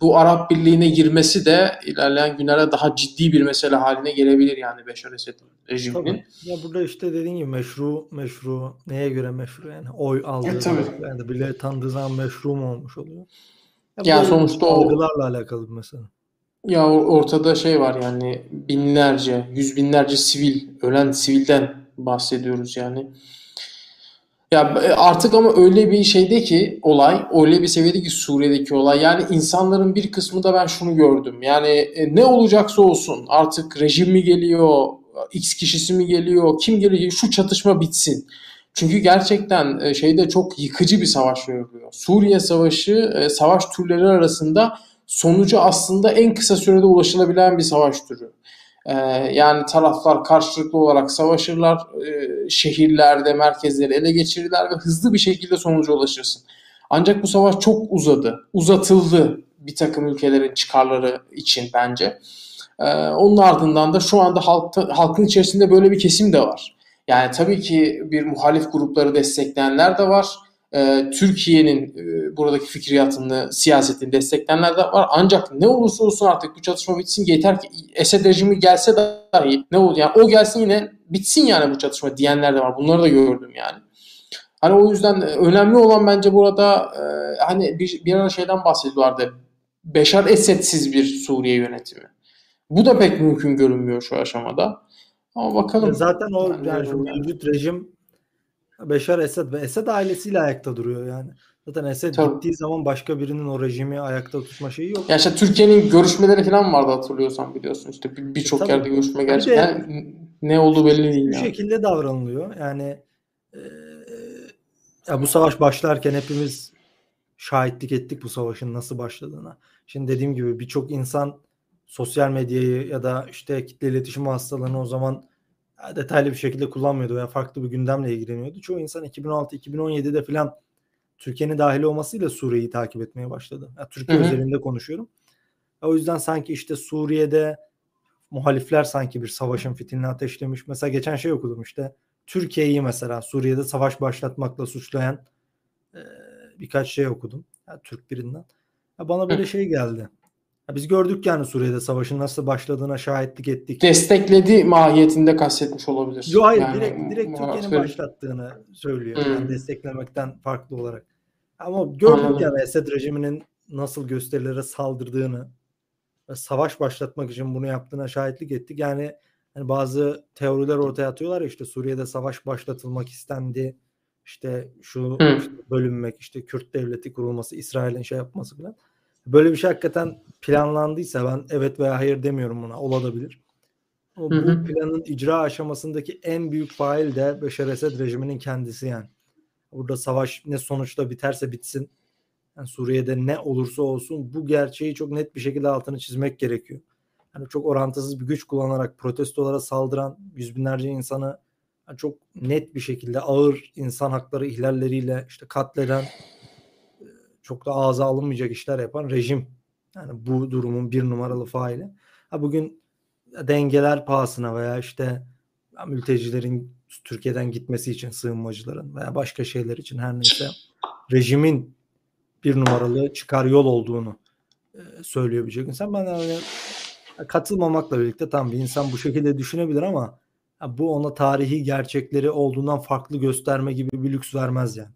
bu Arap Birliği'ne girmesi de ilerleyen günlerde daha ciddi bir mesele haline gelebilir yani Beşar Esed rejiminin. Tabii. Ya burada işte dediğin gibi meşru meşru neye göre meşru yani oy aldığı e, tabii. yani bile tanıdığı zaman meşru mu olmuş oluyor? Ya yani sonuçta o algılarla alakalı bir mesele. Ya ortada şey var yani binlerce, yüz binlerce sivil, ölen sivilden bahsediyoruz yani. Ya e, artık ama öyle bir şeyde ki olay, öyle bir seviyede ki Suriye'deki olay. Yani insanların bir kısmı da ben şunu gördüm. Yani e, ne olacaksa olsun artık rejim mi geliyor, X kişisi mi geliyor, kim geliyor şu çatışma bitsin. Çünkü gerçekten e, şeyde çok yıkıcı bir savaş veriliyor. Suriye Savaşı savaş türleri arasında sonucu aslında en kısa sürede ulaşılabilen bir savaş türü. Ee, yani taraflar karşılıklı olarak savaşırlar, e, şehirlerde merkezleri ele geçirirler ve hızlı bir şekilde sonuca ulaşırsın. Ancak bu savaş çok uzadı, uzatıldı bir takım ülkelerin çıkarları için bence. Ee, onun ardından da şu anda halk, halkın içerisinde böyle bir kesim de var. Yani tabii ki bir muhalif grupları destekleyenler de var e, Türkiye'nin e, buradaki fikriyatını, siyasetini destekleyenler de var. Ancak ne olursa olsun artık bu çatışma bitsin yeter ki Esed rejimi gelse dahi ne olur yani o gelsin yine bitsin yani bu çatışma diyenler de var. Bunları da gördüm yani. Hani o yüzden önemli olan bence burada e, hani bir, bir ara şeyden bahsediyorlardı. Beşar Esed'siz bir Suriye yönetimi. Bu da pek mümkün görünmüyor şu aşamada. Ama bakalım. Zaten o yani, yani rejim Beşar Esed ve Esed ailesiyle ayakta duruyor yani. Zaten Esed Tabii. gittiği zaman başka birinin o rejimi ayakta tutma şeyi yok. Ya işte Türkiye'nin görüşmeleri falan vardı hatırlıyorsan biliyorsun. İşte birçok bir yerde görüşme gerçekten yani ne olduğu belli değil. Bu yani. şekilde davranılıyor. Yani e, ya bu savaş başlarken hepimiz şahitlik ettik bu savaşın nasıl başladığına. Şimdi dediğim gibi birçok insan sosyal medyayı ya da işte kitle iletişim hastalığını o zaman detaylı bir şekilde kullanmıyordu veya farklı bir gündemle ilgileniyordu. Çoğu insan 2006-2017'de filan Türkiye'nin dahil olmasıyla Suriye'yi takip etmeye başladı. Yani Türkiye Hı-hı. özelinde konuşuyorum. O yüzden sanki işte Suriye'de muhalifler sanki bir savaşın fitilini ateşlemiş. Mesela geçen şey okudum işte Türkiye'yi mesela Suriye'de savaş başlatmakla suçlayan e, birkaç şey okudum. Yani Türk birinden. Ya bana böyle Hı. şey geldi. Ya biz gördük yani Suriye'de savaşın nasıl başladığına şahitlik ettik. Destekledi mahiyetinde kastetmiş olabilir. Yok hayır yani, direkt, direkt Türkiye'nin başlattığını söylüyor. Hmm. Yani desteklemekten farklı olarak. Ama gördük Anladım. yani Esed rejiminin nasıl gösterilere saldırdığını ve savaş başlatmak için bunu yaptığına şahitlik ettik. Yani hani bazı teoriler ortaya atıyorlar ya işte Suriye'de savaş başlatılmak istendi. İşte şu hmm. işte bölünmek, işte Kürt devleti kurulması, İsrail'in şey yapması falan böyle bir şey hakikaten planlandıysa ben evet veya hayır demiyorum buna. Olabilir. Ama bu planın icra aşamasındaki en büyük fail de Beşar Esed rejiminin kendisi yani. Burada savaş ne sonuçta biterse bitsin. Yani Suriye'de ne olursa olsun bu gerçeği çok net bir şekilde altını çizmek gerekiyor. Yani çok orantısız bir güç kullanarak protestolara saldıran yüz binlerce insanı yani çok net bir şekilde ağır insan hakları ihlalleriyle işte katleden çok da ağza alınmayacak işler yapan rejim. Yani bu durumun bir numaralı faili. Ha bugün dengeler pahasına veya işte mültecilerin Türkiye'den gitmesi için sığınmacıların veya başka şeyler için her neyse rejimin bir numaralı çıkar yol olduğunu e, söylüyor birçok insan. Ben yani katılmamakla birlikte tam bir insan bu şekilde düşünebilir ama bu ona tarihi gerçekleri olduğundan farklı gösterme gibi bir lüks vermez yani.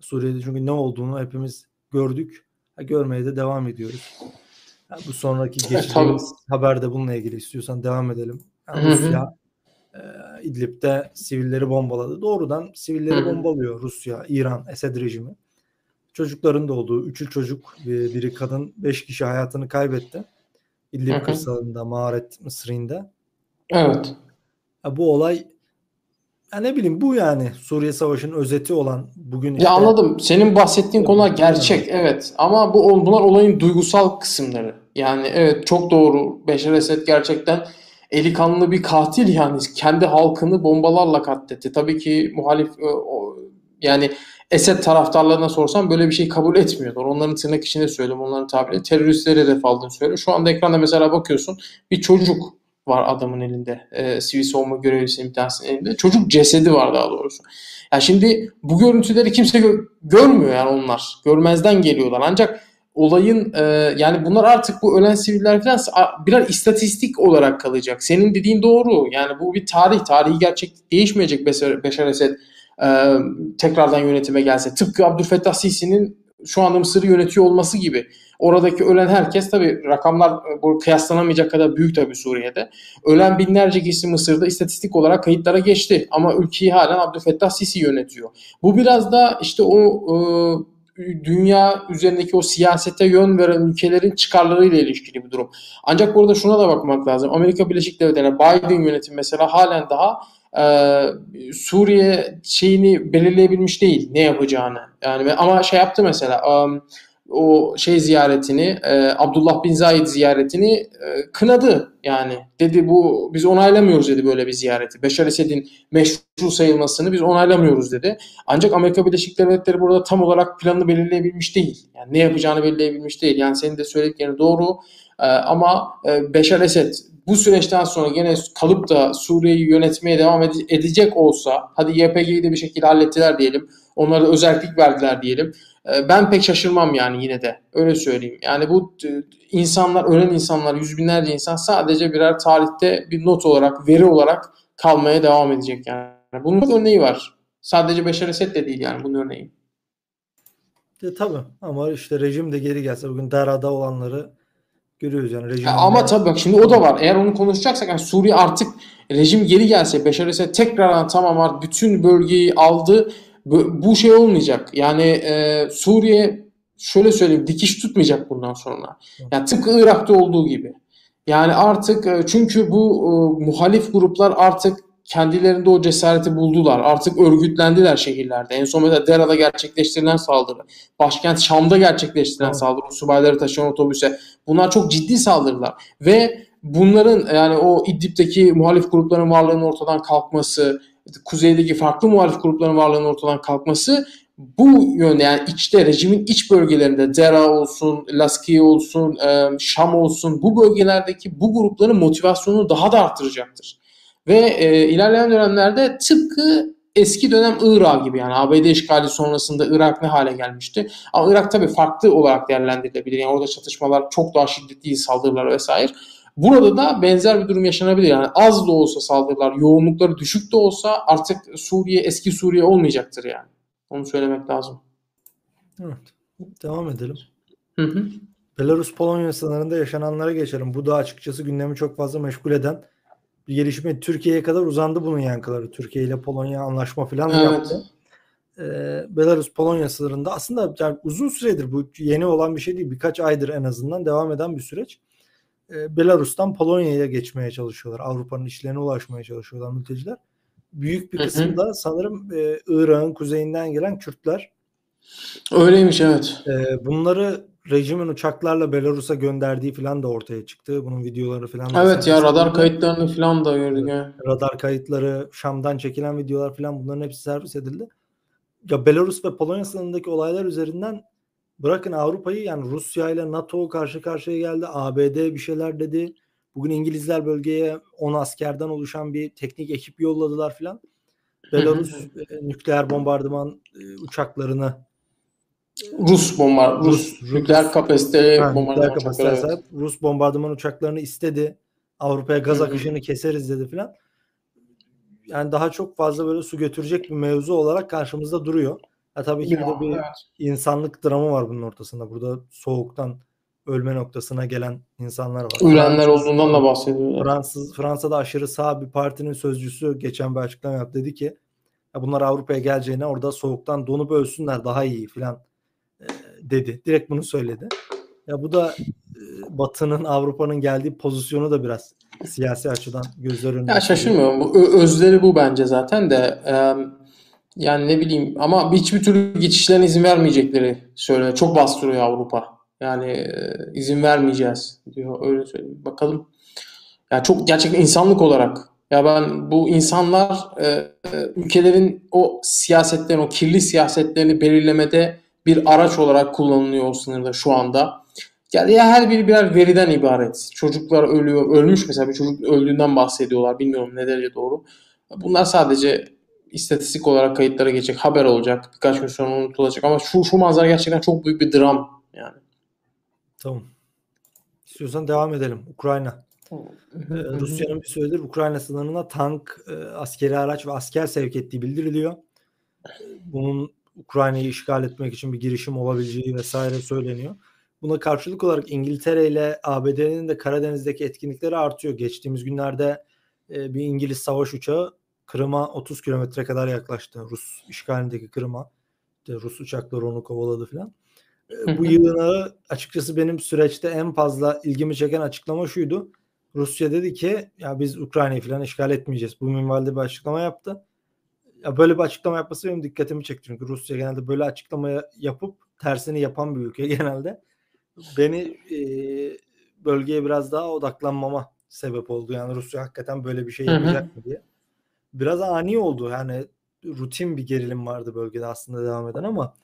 Suriye'de çünkü ne olduğunu hepimiz gördük. Görmeye de devam ediyoruz. Yani bu sonraki geçeceğimiz evet, haberde bununla ilgili istiyorsan devam edelim. Yani Rusya e, İdlib'de sivilleri bombaladı. Doğrudan sivilleri Hı-hı. bombalıyor Rusya, İran, Esed rejimi. Çocukların da olduğu, üçü çocuk, biri kadın, beş kişi hayatını kaybetti. İdlib kırsalında, Mağaret Mısri'nde. Evet. Bu olay ya ne bileyim bu yani Suriye Savaşı'nın özeti olan bugün işte. Ya anladım. Senin bahsettiğin konular gerçek evet ama bu bunlar olayın duygusal kısımları. Yani evet çok doğru. Beşar Esed gerçekten eli kanlı bir katil yani kendi halkını bombalarla katletti. Tabii ki muhalif e, yani Esed taraftarlarına sorsam böyle bir şey kabul etmiyorlar. Onların tırnak içinde söylüyorum. Onların tabiriyle teröristlere hedef aldığını söylüyor. Şu anda ekranda mesela bakıyorsun bir çocuk var adamın elinde. E, sivil savunma görevlisinin bir tanesinin elinde. Çocuk cesedi var daha doğrusu. Ya şimdi bu görüntüleri kimse gö- görmüyor yani onlar. Görmezden geliyorlar. Ancak olayın e, yani bunlar artık bu ölen siviller falan birer istatistik olarak kalacak. Senin dediğin doğru. Yani bu bir tarih. Tarihi gerçek değişmeyecek Beşar, Beşar Esed e, tekrardan yönetime gelse. Tıpkı Abdülfettah Sisi'nin şu anda Mısır'ı yönetiyor olması gibi. Oradaki ölen herkes tabi rakamlar e, bu kıyaslanamayacak kadar büyük tabi Suriye'de. Ölen binlerce kişi Mısır'da istatistik olarak kayıtlara geçti. Ama ülkeyi halen Abdülfettah Sisi yönetiyor. Bu biraz da işte o e, dünya üzerindeki o siyasete yön veren ülkelerin çıkarlarıyla ilişkili bir durum. Ancak burada şuna da bakmak lazım. Amerika Birleşik Devletleri, Biden yönetimi mesela halen daha e, Suriye şeyini belirleyebilmiş değil ne yapacağını. Yani ama şey yaptı mesela um, o şey ziyaretini e, Abdullah bin Zayed ziyaretini e, kınadı yani dedi bu biz onaylamıyoruz dedi böyle bir ziyareti. Beşar Esed'in meşru sayılmasını biz onaylamıyoruz dedi. Ancak Amerika Birleşik Devletleri burada tam olarak planını belirleyebilmiş değil. Yani ne yapacağını belirleyebilmiş değil. Yani senin de söylediklerin doğru e, ama e, Beşar Esed bu süreçten sonra gene kalıp da Suriye'yi yönetmeye devam edecek olsa hadi YPG'yi de bir şekilde hallettiler diyelim. Onlara da özellik verdiler diyelim. Ee, ben pek şaşırmam yani yine de. Öyle söyleyeyim. Yani bu e, insanlar, ölen insanlar, yüz binlerce insan sadece birer tarihte bir not olarak, veri olarak kalmaya devam edecek yani. Bunun örneği var. Sadece Beşar Esed de değil yani bunun örneği. E, tabii ama işte rejim de geri gelse bugün Dara'da olanları görüyoruz yani. Rejim ya ama tabii bak şimdi o da var. Eğer onu konuşacaksak yani Suriye artık rejim geri gelse Beşar Esed tekrar tamam bütün bölgeyi aldı bu, bu şey olmayacak. Yani e, Suriye şöyle söyleyeyim dikiş tutmayacak bundan sonra. Yani tıpkı Irak'ta olduğu gibi. Yani artık e, çünkü bu e, muhalif gruplar artık kendilerinde o cesareti buldular. Artık örgütlendiler şehirlerde. En son mesela Dera'da gerçekleştirilen saldırı, başkent Şam'da gerçekleştirilen saldırı, subayları taşıyan otobüse. Bunlar çok ciddi saldırılar. Ve bunların yani o İdlib'deki muhalif grupların varlığının ortadan kalkması, kuzeydeki farklı muhalif grupların varlığının ortadan kalkması bu yönde yani içte rejimin iç bölgelerinde Dera olsun, Laskiye olsun, Şam olsun bu bölgelerdeki bu grupların motivasyonunu daha da arttıracaktır. Ve e, ilerleyen dönemlerde tıpkı eski dönem Irak gibi yani ABD işgali sonrasında Irak ne hale gelmişti. Ama Irak tabii farklı olarak değerlendirilebilir. Yani orada çatışmalar çok daha şiddetli saldırılar vesaire. Burada da benzer bir durum yaşanabilir. Yani az da olsa saldırılar, yoğunlukları düşük de olsa artık Suriye eski Suriye olmayacaktır yani. Onu söylemek lazım. Evet. Devam edelim. Hı hı. Belarus-Polonya sınırında yaşananlara geçelim. Bu da açıkçası gündemi çok fazla meşgul eden gelişme. Türkiye'ye kadar uzandı bunun yankıları. Türkiye ile Polonya anlaşma falan evet. yaptı. Ee, Belarus-Polonya sınırında aslında yani uzun süredir bu yeni olan bir şey değil. Birkaç aydır en azından devam eden bir süreç. E, Belarus'tan Polonya'ya geçmeye çalışıyorlar. Avrupa'nın işlerine ulaşmaya çalışıyorlar mülteciler. Büyük bir kısmı da sanırım e, Irak'ın kuzeyinden gelen Kürtler. Öyleymiş evet. E, bunları rejimin uçaklarla Belarus'a gönderdiği falan da ortaya çıktı. Bunun videoları falan da Evet ya radar kayıtlarını falan da gördük. Evet. Radar kayıtları, Şam'dan çekilen videolar falan bunların hepsi servis edildi. Ya Belarus ve Polonya sınırındaki olaylar üzerinden Bırakın Avrupa'yı yani Rusya ile NATO karşı karşıya geldi. ABD bir şeyler dedi. Bugün İngilizler bölgeye 10 askerden oluşan bir teknik ekip yolladılar filan. Belarus e, nükleer bombardıman e, uçaklarını Rus bombar Rus, Rus nükleer kapasiteli bombardıman uçakları. Evet. Rus bombardıman uçaklarını istedi. Avrupa'ya gaz akışını keseriz dedi filan. Yani daha çok fazla böyle su götürecek bir mevzu olarak karşımızda duruyor. Ha, tabii ki burada bir evet. insanlık dramı var bunun ortasında. Burada soğuktan ölme noktasına gelen insanlar var. Ölenler olduğundan da bahsediyorlar. Fransız, Fransa'da aşırı sağ bir partinin sözcüsü geçen bir açıklama yaptı. Dedi ki ya bunlar Avrupa'ya geleceğine orada soğuktan donup ölsünler daha iyi filan dedi. Direkt bunu söyledi. Ya bu da e, Batı'nın Avrupa'nın geldiği pozisyonu da biraz siyasi açıdan gözler önünde. Ya şaşırmıyorum. Özleri bu bence zaten de. E, yani ne bileyim ama hiçbir türlü geçişlerine izin vermeyecekleri söylüyor. Çok bastırıyor Avrupa. Yani e, izin vermeyeceğiz diyor. Öyle söyleyeyim. Bakalım. Yani çok gerçekten insanlık olarak ya ben bu insanlar e, e, ülkelerin o siyasetlerini, o kirli siyasetlerini belirlemede bir araç olarak kullanılıyor o sınırda şu anda. Yani ya her biri birer veriden ibaret. Çocuklar ölüyor, ölmüş mesela bir çocuk öldüğünden bahsediyorlar. Bilmiyorum ne derece doğru. Bunlar sadece istatistik olarak kayıtlara geçecek, haber olacak. Birkaç gün sonra unutulacak. Ama şu şu manzara gerçekten çok büyük bir dram yani. Tamam. İstiyorsan devam edelim. Ukrayna. Ee, Rusya'nın bir süredir Ukrayna sınırına tank, e, askeri araç ve asker sevk ettiği bildiriliyor. Bunun Ukrayna'yı işgal etmek için bir girişim olabileceği vesaire söyleniyor. Buna karşılık olarak İngiltere ile ABD'nin de Karadeniz'deki etkinlikleri artıyor. Geçtiğimiz günlerde e, bir İngiliz savaş uçağı Kırım'a 30 kilometre kadar yaklaştı. Rus işgalindeki Kırım'a. İşte Rus uçakları onu kovaladı falan. E, bu yığınağı açıkçası benim süreçte en fazla ilgimi çeken açıklama şuydu. Rusya dedi ki ya biz Ukrayna'yı falan işgal etmeyeceğiz. Bu minvalde bir açıklama yaptı. Ya böyle bir açıklama yapması benim dikkatimi çekti. Çünkü Rusya genelde böyle açıklama yapıp tersini yapan bir ülke genelde. Beni e, bölgeye biraz daha odaklanmama sebep oldu. Yani Rusya hakikaten böyle bir şey yapacak mı diye. Biraz ani oldu. Yani rutin bir gerilim vardı bölgede aslında devam eden ama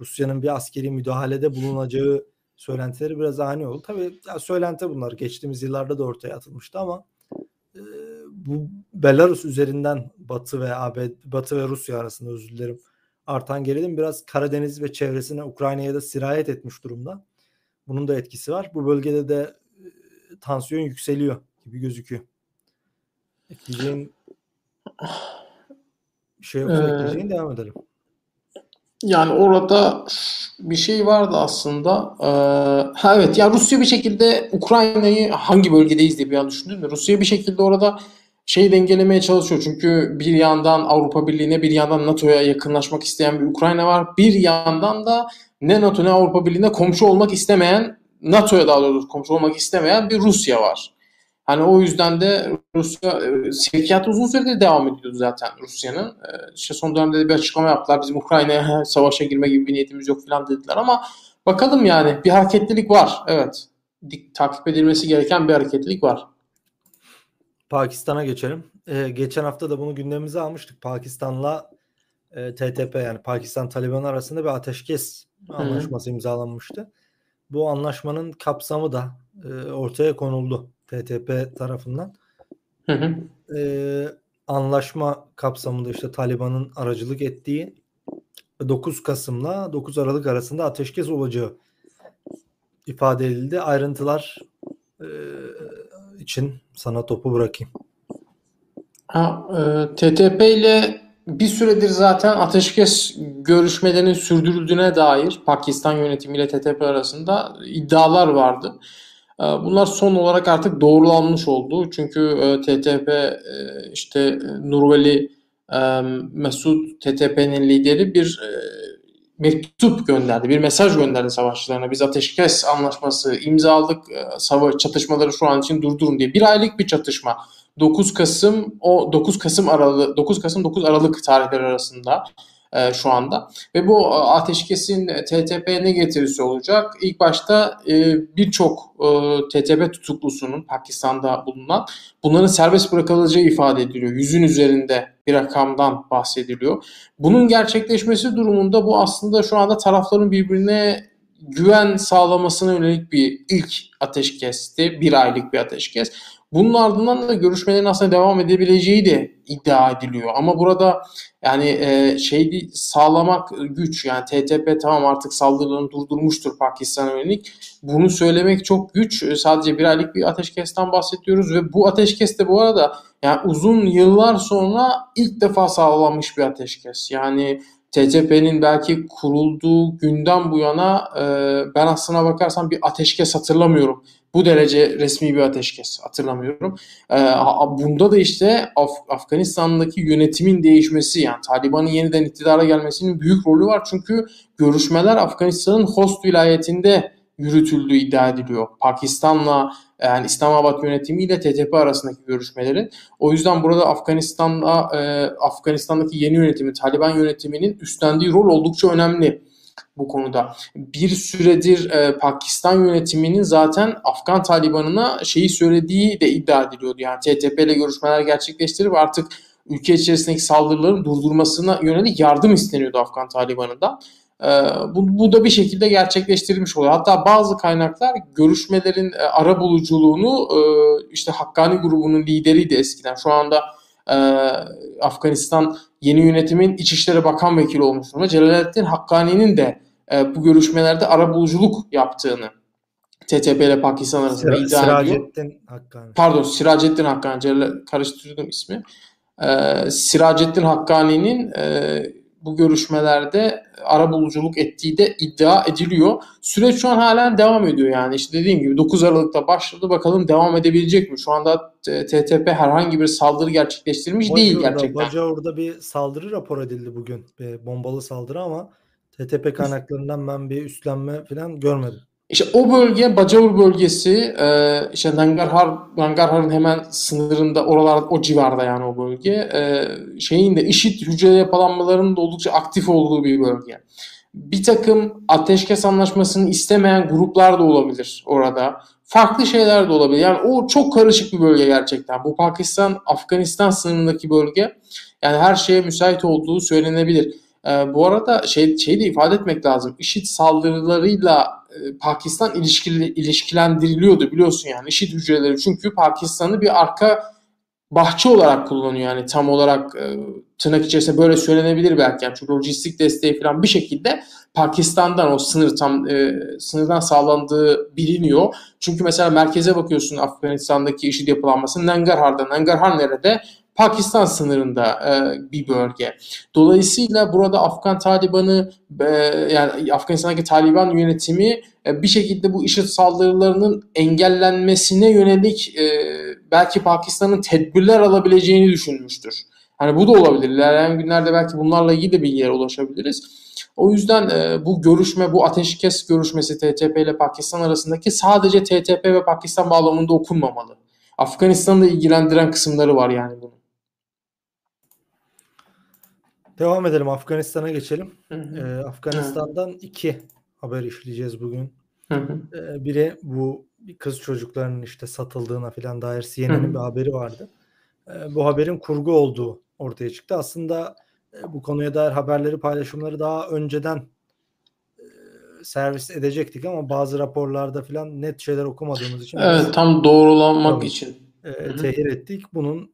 Rusya'nın bir askeri müdahalede bulunacağı söylentileri biraz ani oldu. Tabii ya söylenti bunlar. Geçtiğimiz yıllarda da ortaya atılmıştı ama e, bu Belarus üzerinden Batı ve AB, Batı ve Rusya arasında özür dilerim artan gerilim biraz Karadeniz ve çevresine Ukrayna'ya da sirayet etmiş durumda. Bunun da etkisi var. Bu bölgede de e, tansiyon yükseliyor gibi gözüküyor. Ekleyeceğin bir şey yoksa ee, ekleyeceğin devam edelim. Yani orada bir şey vardı aslında. Ee, evet ya Rusya bir şekilde Ukrayna'yı hangi bölgedeyiz diye bir an düşündüm de Rusya bir şekilde orada şey dengelemeye çalışıyor. Çünkü bir yandan Avrupa Birliği'ne bir yandan NATO'ya yakınlaşmak isteyen bir Ukrayna var. Bir yandan da ne NATO ne Avrupa Birliği'ne komşu olmak istemeyen NATO'ya daha doğrusu komşu olmak istemeyen bir Rusya var. Hani o yüzden de Rusya e, sevkiyatı uzun süredir devam ediyordu zaten Rusya'nın. E, işte son dönemde de bir açıklama yaptılar. Bizim Ukrayna'ya savaşa girme gibi bir niyetimiz yok falan dediler ama bakalım yani bir hareketlilik var. Evet. Dik, takip edilmesi gereken bir hareketlilik var. Pakistan'a geçelim. Ee, geçen hafta da bunu gündemimize almıştık. Pakistan'la e, TTP yani Pakistan Taliban arasında bir ateşkes anlaşması Hı-hı. imzalanmıştı. Bu anlaşmanın kapsamı da e, ortaya konuldu TTP tarafından. Hı hı. E, anlaşma kapsamında işte Taliban'ın aracılık ettiği 9 Kasım'la 9 Aralık arasında ateşkes olacağı ifade edildi. Ayrıntılar e, için sana topu bırakayım. Ha, e, TTP ile bir süredir zaten ateşkes görüşmelerinin sürdürüldüğüne dair Pakistan yönetimiyle TTP arasında iddialar vardı. Ee, bunlar son olarak artık doğrulanmış oldu. Çünkü e, TTP e, işte Nurveli e, Mesud TTP'nin lideri bir mektup gönderdi, bir mesaj gönderdi savaşçılarına. Biz ateşkes anlaşması imzaladık, savaş çatışmaları şu an için durdurun diye. Bir aylık bir çatışma. 9 Kasım o 9 Kasım aralığı 9 Kasım 9 Aralık tarihleri arasında e, şu anda. Ve bu e, ateşkesin TTP ne getirisi olacak? İlk başta e, birçok e, TTP tutuklusunun Pakistan'da bulunan bunların serbest bırakılacağı ifade ediliyor. Yüzün üzerinde bir rakamdan bahsediliyor. Bunun gerçekleşmesi durumunda bu aslında şu anda tarafların birbirine güven sağlamasına yönelik bir ilk ateşkesti. Bir aylık bir ateşkes. Bunun ardından da görüşmelerin aslında devam edebileceği de iddia ediliyor. Ama burada yani e, şeyi sağlamak güç. Yani TTP tamam artık saldırılarını durdurmuştur Pakistan'a yönelik. Bunu söylemek çok güç. E, sadece bir aylık bir ateşkesten bahsediyoruz ve bu ateşkes de bu arada yani uzun yıllar sonra ilk defa sağlanmış bir ateşkes. Yani TCP'nin belki kurulduğu günden bu yana e, ben aslına bakarsam bir ateşkes hatırlamıyorum. Bu derece resmi bir ateşkes hatırlamıyorum. E, bunda da işte Af- Afganistan'daki yönetimin değişmesi yani Taliban'ın yeniden iktidara gelmesinin büyük rolü var. Çünkü görüşmeler Afganistan'ın Host vilayetinde yürütüldüğü iddia ediliyor. Pakistan'la yani İslamabad yönetimiyle TTP arasındaki görüşmelerin. O yüzden burada Afganistan'da e, Afganistan'daki yeni yönetimi, Taliban yönetiminin üstlendiği rol oldukça önemli bu konuda. Bir süredir e, Pakistan yönetiminin zaten Afgan Taliban'ına şeyi söylediği de iddia ediliyordu. Yani TTP ile görüşmeler gerçekleştirip artık ülke içerisindeki saldırıların durdurmasına yönelik yardım isteniyordu Afgan Taliban'ından. Ee, bu, bu da bir şekilde gerçekleştirilmiş oluyor. Hatta bazı kaynaklar görüşmelerin e, ara buluculuğunu e, işte Hakkani grubunun lideriydi eskiden. Şu anda e, Afganistan yeni yönetimin İçişleri Bakan Vekili olmuş durumda. Celaleddin Hakkani'nin de bu görüşmelerde ara buluculuk yaptığını TTP ile Pakistan arasında Sira, iddia Siracettin ediyor. Hakkani. Pardon Siracettin Hakkani. Karıştırdım ismi. Ee, Siracettin Hakkani'nin e, bu görüşmelerde ara buluculuk ettiği de iddia ediliyor. Süreç şu an halen devam ediyor yani. İşte dediğim gibi 9 Aralık'ta başladı. Bakalım devam edebilecek mi? Şu anda TTP herhangi bir saldırı gerçekleştirmiş Bacaur'da, değil gerçekten. Bacaur'da bir saldırı rapor edildi bugün. Bir bombalı saldırı ama TTP kaynaklarından ben bir üstlenme falan görmedim. İşte o bölge Bacaur bölgesi e, işte Nangarhar Nangarhar'ın hemen sınırında oralar o civarda yani o bölge. E, şeyin de IŞİD hücre yapılanmalarının da oldukça aktif olduğu bir bölge. Bir takım ateşkes anlaşmasını istemeyen gruplar da olabilir orada. Farklı şeyler de olabilir. Yani o çok karışık bir bölge gerçekten. Bu Pakistan Afganistan sınırındaki bölge yani her şeye müsait olduğu söylenebilir. E, bu arada şey, şeyi de ifade etmek lazım. IŞİD saldırılarıyla e, Pakistan ilişkili, ilişkilendiriliyordu biliyorsun yani IŞİD hücreleri. Çünkü Pakistan'ı bir arka bahçe olarak kullanıyor yani tam olarak e, tırnak içerisinde böyle söylenebilir belki. Yani çünkü lojistik desteği falan bir şekilde Pakistan'dan o sınır tam e, sınırdan sağlandığı biliniyor. Çünkü mesela merkeze bakıyorsun Afganistan'daki IŞİD yapılanması Nangarhar'da. Nangarhar nerede? Pakistan sınırında e, bir bölge. Dolayısıyla burada Afgan Taliban'ı e, yani Afganistan'daki Taliban yönetimi e, bir şekilde bu IŞİD saldırılarının engellenmesine yönelik e, belki Pakistan'ın tedbirler alabileceğini düşünmüştür. Hani bu da olabilir. İlerleyen günlerde belki bunlarla ilgili de bilgilere ulaşabiliriz. O yüzden e, bu görüşme, bu ateşkes görüşmesi TTP ile Pakistan arasındaki sadece TTP ve Pakistan bağlamında okunmamalı. Afganistan'ı ilgilendiren kısımları var yani bunun. Devam edelim Afganistan'a geçelim. Hı hı. Ee, Afganistan'dan hı. iki haber işleyeceğiz bugün. Hı hı. Ee, biri bu kız çocuklarının işte satıldığına falan dair CNN'in bir haberi vardı. Ee, bu haberin kurgu olduğu ortaya çıktı. Aslında e, bu konuya dair haberleri paylaşımları daha önceden e, servis edecektik ama bazı raporlarda falan net şeyler okumadığımız için evet tam doğrulanmak için e, tehir ettik. Bunun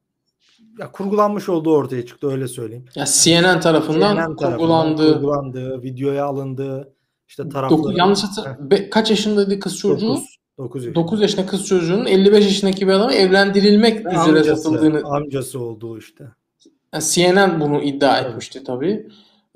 ya kurgulanmış olduğu ortaya çıktı öyle söyleyeyim. Ya CNN tarafından CNN kurgulandığı, kurgulandığı, videoya alındığı işte tarafları. Doku, yanlış hatırlamıyorum. Kaç yaşındaydı kız çocuğu? 9. 9 yaşında. 9 yaşında kız çocuğunun 55 yaşındaki bir adamı evlendirilmek Ve üzere amcası, satıldığını amcası olduğu işte. Yani CNN bunu iddia evet. etmişti tabii.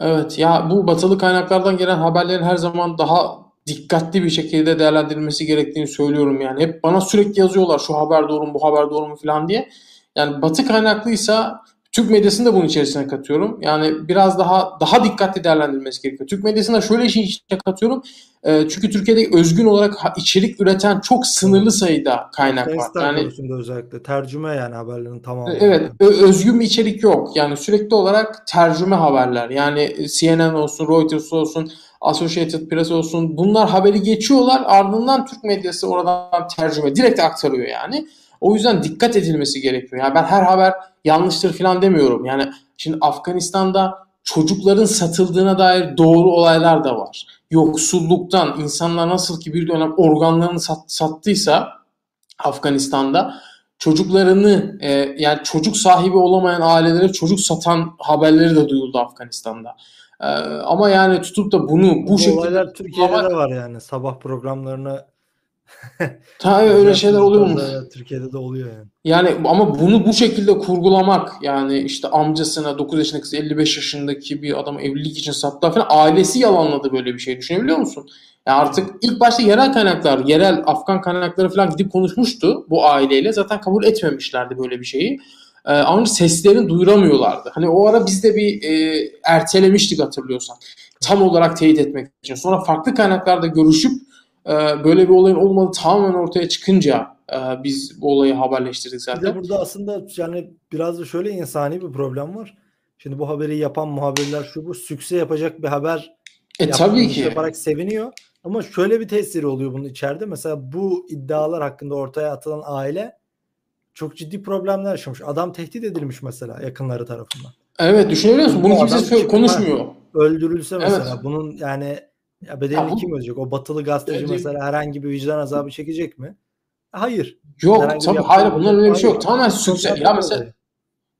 Evet ya bu batılı kaynaklardan gelen haberlerin her zaman daha dikkatli bir şekilde değerlendirilmesi gerektiğini söylüyorum yani. Hep bana sürekli yazıyorlar şu haber doğru mu bu haber doğru mu falan diye. Yani Batı kaynaklıysa Türk medyasını da bunun içerisine katıyorum. Yani biraz daha daha dikkatli değerlendirilmesi gerekiyor. Türk medyasına şöyle işin içine katıyorum. E, çünkü Türkiye'de özgün olarak içerik üreten çok sınırlı sayıda kaynak var. Yani özellikle tercüme yani haberlerin tamamı. Evet, özgün bir içerik yok. Yani sürekli olarak tercüme haberler. Yani CNN olsun, Reuters olsun, Associated Press olsun bunlar haberi geçiyorlar. Ardından Türk medyası oradan tercüme direkt aktarıyor yani. O yüzden dikkat edilmesi gerekiyor. Yani ben her haber yanlıştır falan demiyorum. Yani şimdi Afganistan'da çocukların satıldığına dair doğru olaylar da var. Yoksulluktan insanlar nasıl ki bir dönem organlarını sat, sattıysa Afganistan'da çocuklarını e, yani çocuk sahibi olamayan ailelere çocuk satan haberleri de duyuldu Afganistan'da. E, ama yani tutup da bunu bu, bu şekilde olaylar Türkiye'de de var yani sabah programlarına Tabii öyle şeyler oluyor mu? Türkiye'de de oluyor yani. Yani ama bunu bu şekilde kurgulamak yani işte amcasına 9 yaşındaki kız 55 yaşındaki bir adam evlilik için sattılar falan ailesi yalanladı böyle bir şey düşünebiliyor musun? Yani artık ilk başta yerel kaynaklar, yerel Afgan kaynakları falan gidip konuşmuştu bu aileyle. Zaten kabul etmemişlerdi böyle bir şeyi. Ee, ama seslerini duyuramıyorlardı. Hani o ara biz de bir e, ertelemiştik hatırlıyorsan. Tam olarak teyit etmek için. Sonra farklı kaynaklarda görüşüp böyle bir olayın olmadığı tamamen ortaya çıkınca e, biz bu olayı haberleştirdik zaten. Bir de burada aslında yani biraz da şöyle insani bir problem var. Şimdi bu haberi yapan muhabirler şu bu sükse yapacak bir haber e, tabii ki. yaparak seviniyor. Ama şöyle bir tesiri oluyor bunun içeride. Mesela bu iddialar hakkında ortaya atılan aile çok ciddi problemler yaşamış. Adam tehdit edilmiş mesela yakınları tarafından. Evet düşünebiliyor musun? Bunu kimse konuşmuyor. Öldürülse mesela evet. bunun yani ya bedelini ya kim ödeyecek? O batılı gazeteci Ödeyim. mesela herhangi bir vicdan azabı çekecek mi? Hayır. Yok tabii hayır bunların öyle bir şey yok. Tamamen sükse. Ya mesela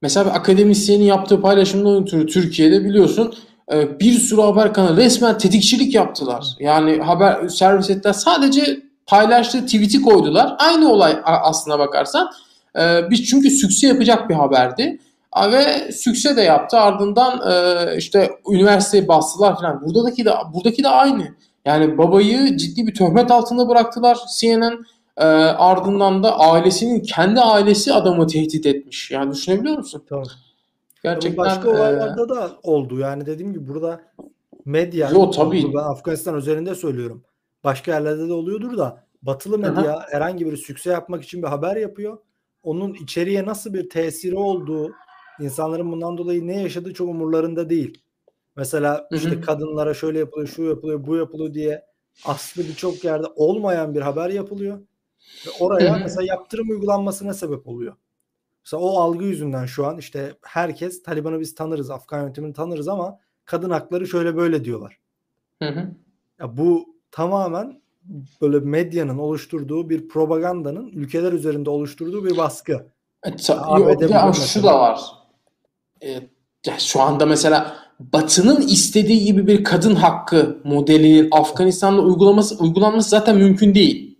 mesela bir akademisyenin yaptığı paylaşımdan ötürü Türkiye'de biliyorsun e, bir sürü haber kanalı resmen tetikçilik yaptılar. Yani haber servis ettiler. Sadece paylaştığı tweet'i koydular. Aynı olay aslına bakarsan. E, biz çünkü sükse yapacak bir haberdi. Ve sükse de yaptı. Ardından e, işte üniversiteye bastılar falan. Buradaki de buradaki de aynı. Yani babayı ciddi bir töhmet altında bıraktılar CNN. E, ardından da ailesinin kendi ailesi adamı tehdit etmiş. Yani düşünebiliyor musun? Tamam. Gerçekten başka e, olaylarda da oldu. Yani dediğim gibi burada medya Yo, tabii. ben Afganistan özelinde söylüyorum. Başka yerlerde de oluyordur da batılı medya Aha. herhangi bir sükse yapmak için bir haber yapıyor. Onun içeriye nasıl bir tesiri olduğu, insanların bundan dolayı ne yaşadığı çok umurlarında değil. Mesela işte kadınlara şöyle yapılıyor, şu yapılıyor, bu yapılıyor diye aslı birçok yerde olmayan bir haber yapılıyor. Ve oraya mesela yaptırım uygulanmasına sebep oluyor. Mesela o algı yüzünden şu an işte herkes Taliban'ı biz tanırız, Afgan yönetimini tanırız ama kadın hakları şöyle böyle diyorlar. Hı hı. Ya bu tamamen böyle medyanın oluşturduğu bir propagandanın ülkeler üzerinde oluşturduğu bir baskı. E, ta, yok, şu da var. E, şu anda mesela Batı'nın istediği gibi bir kadın hakkı modeli Afganistan'da uygulaması uygulanması zaten mümkün değil.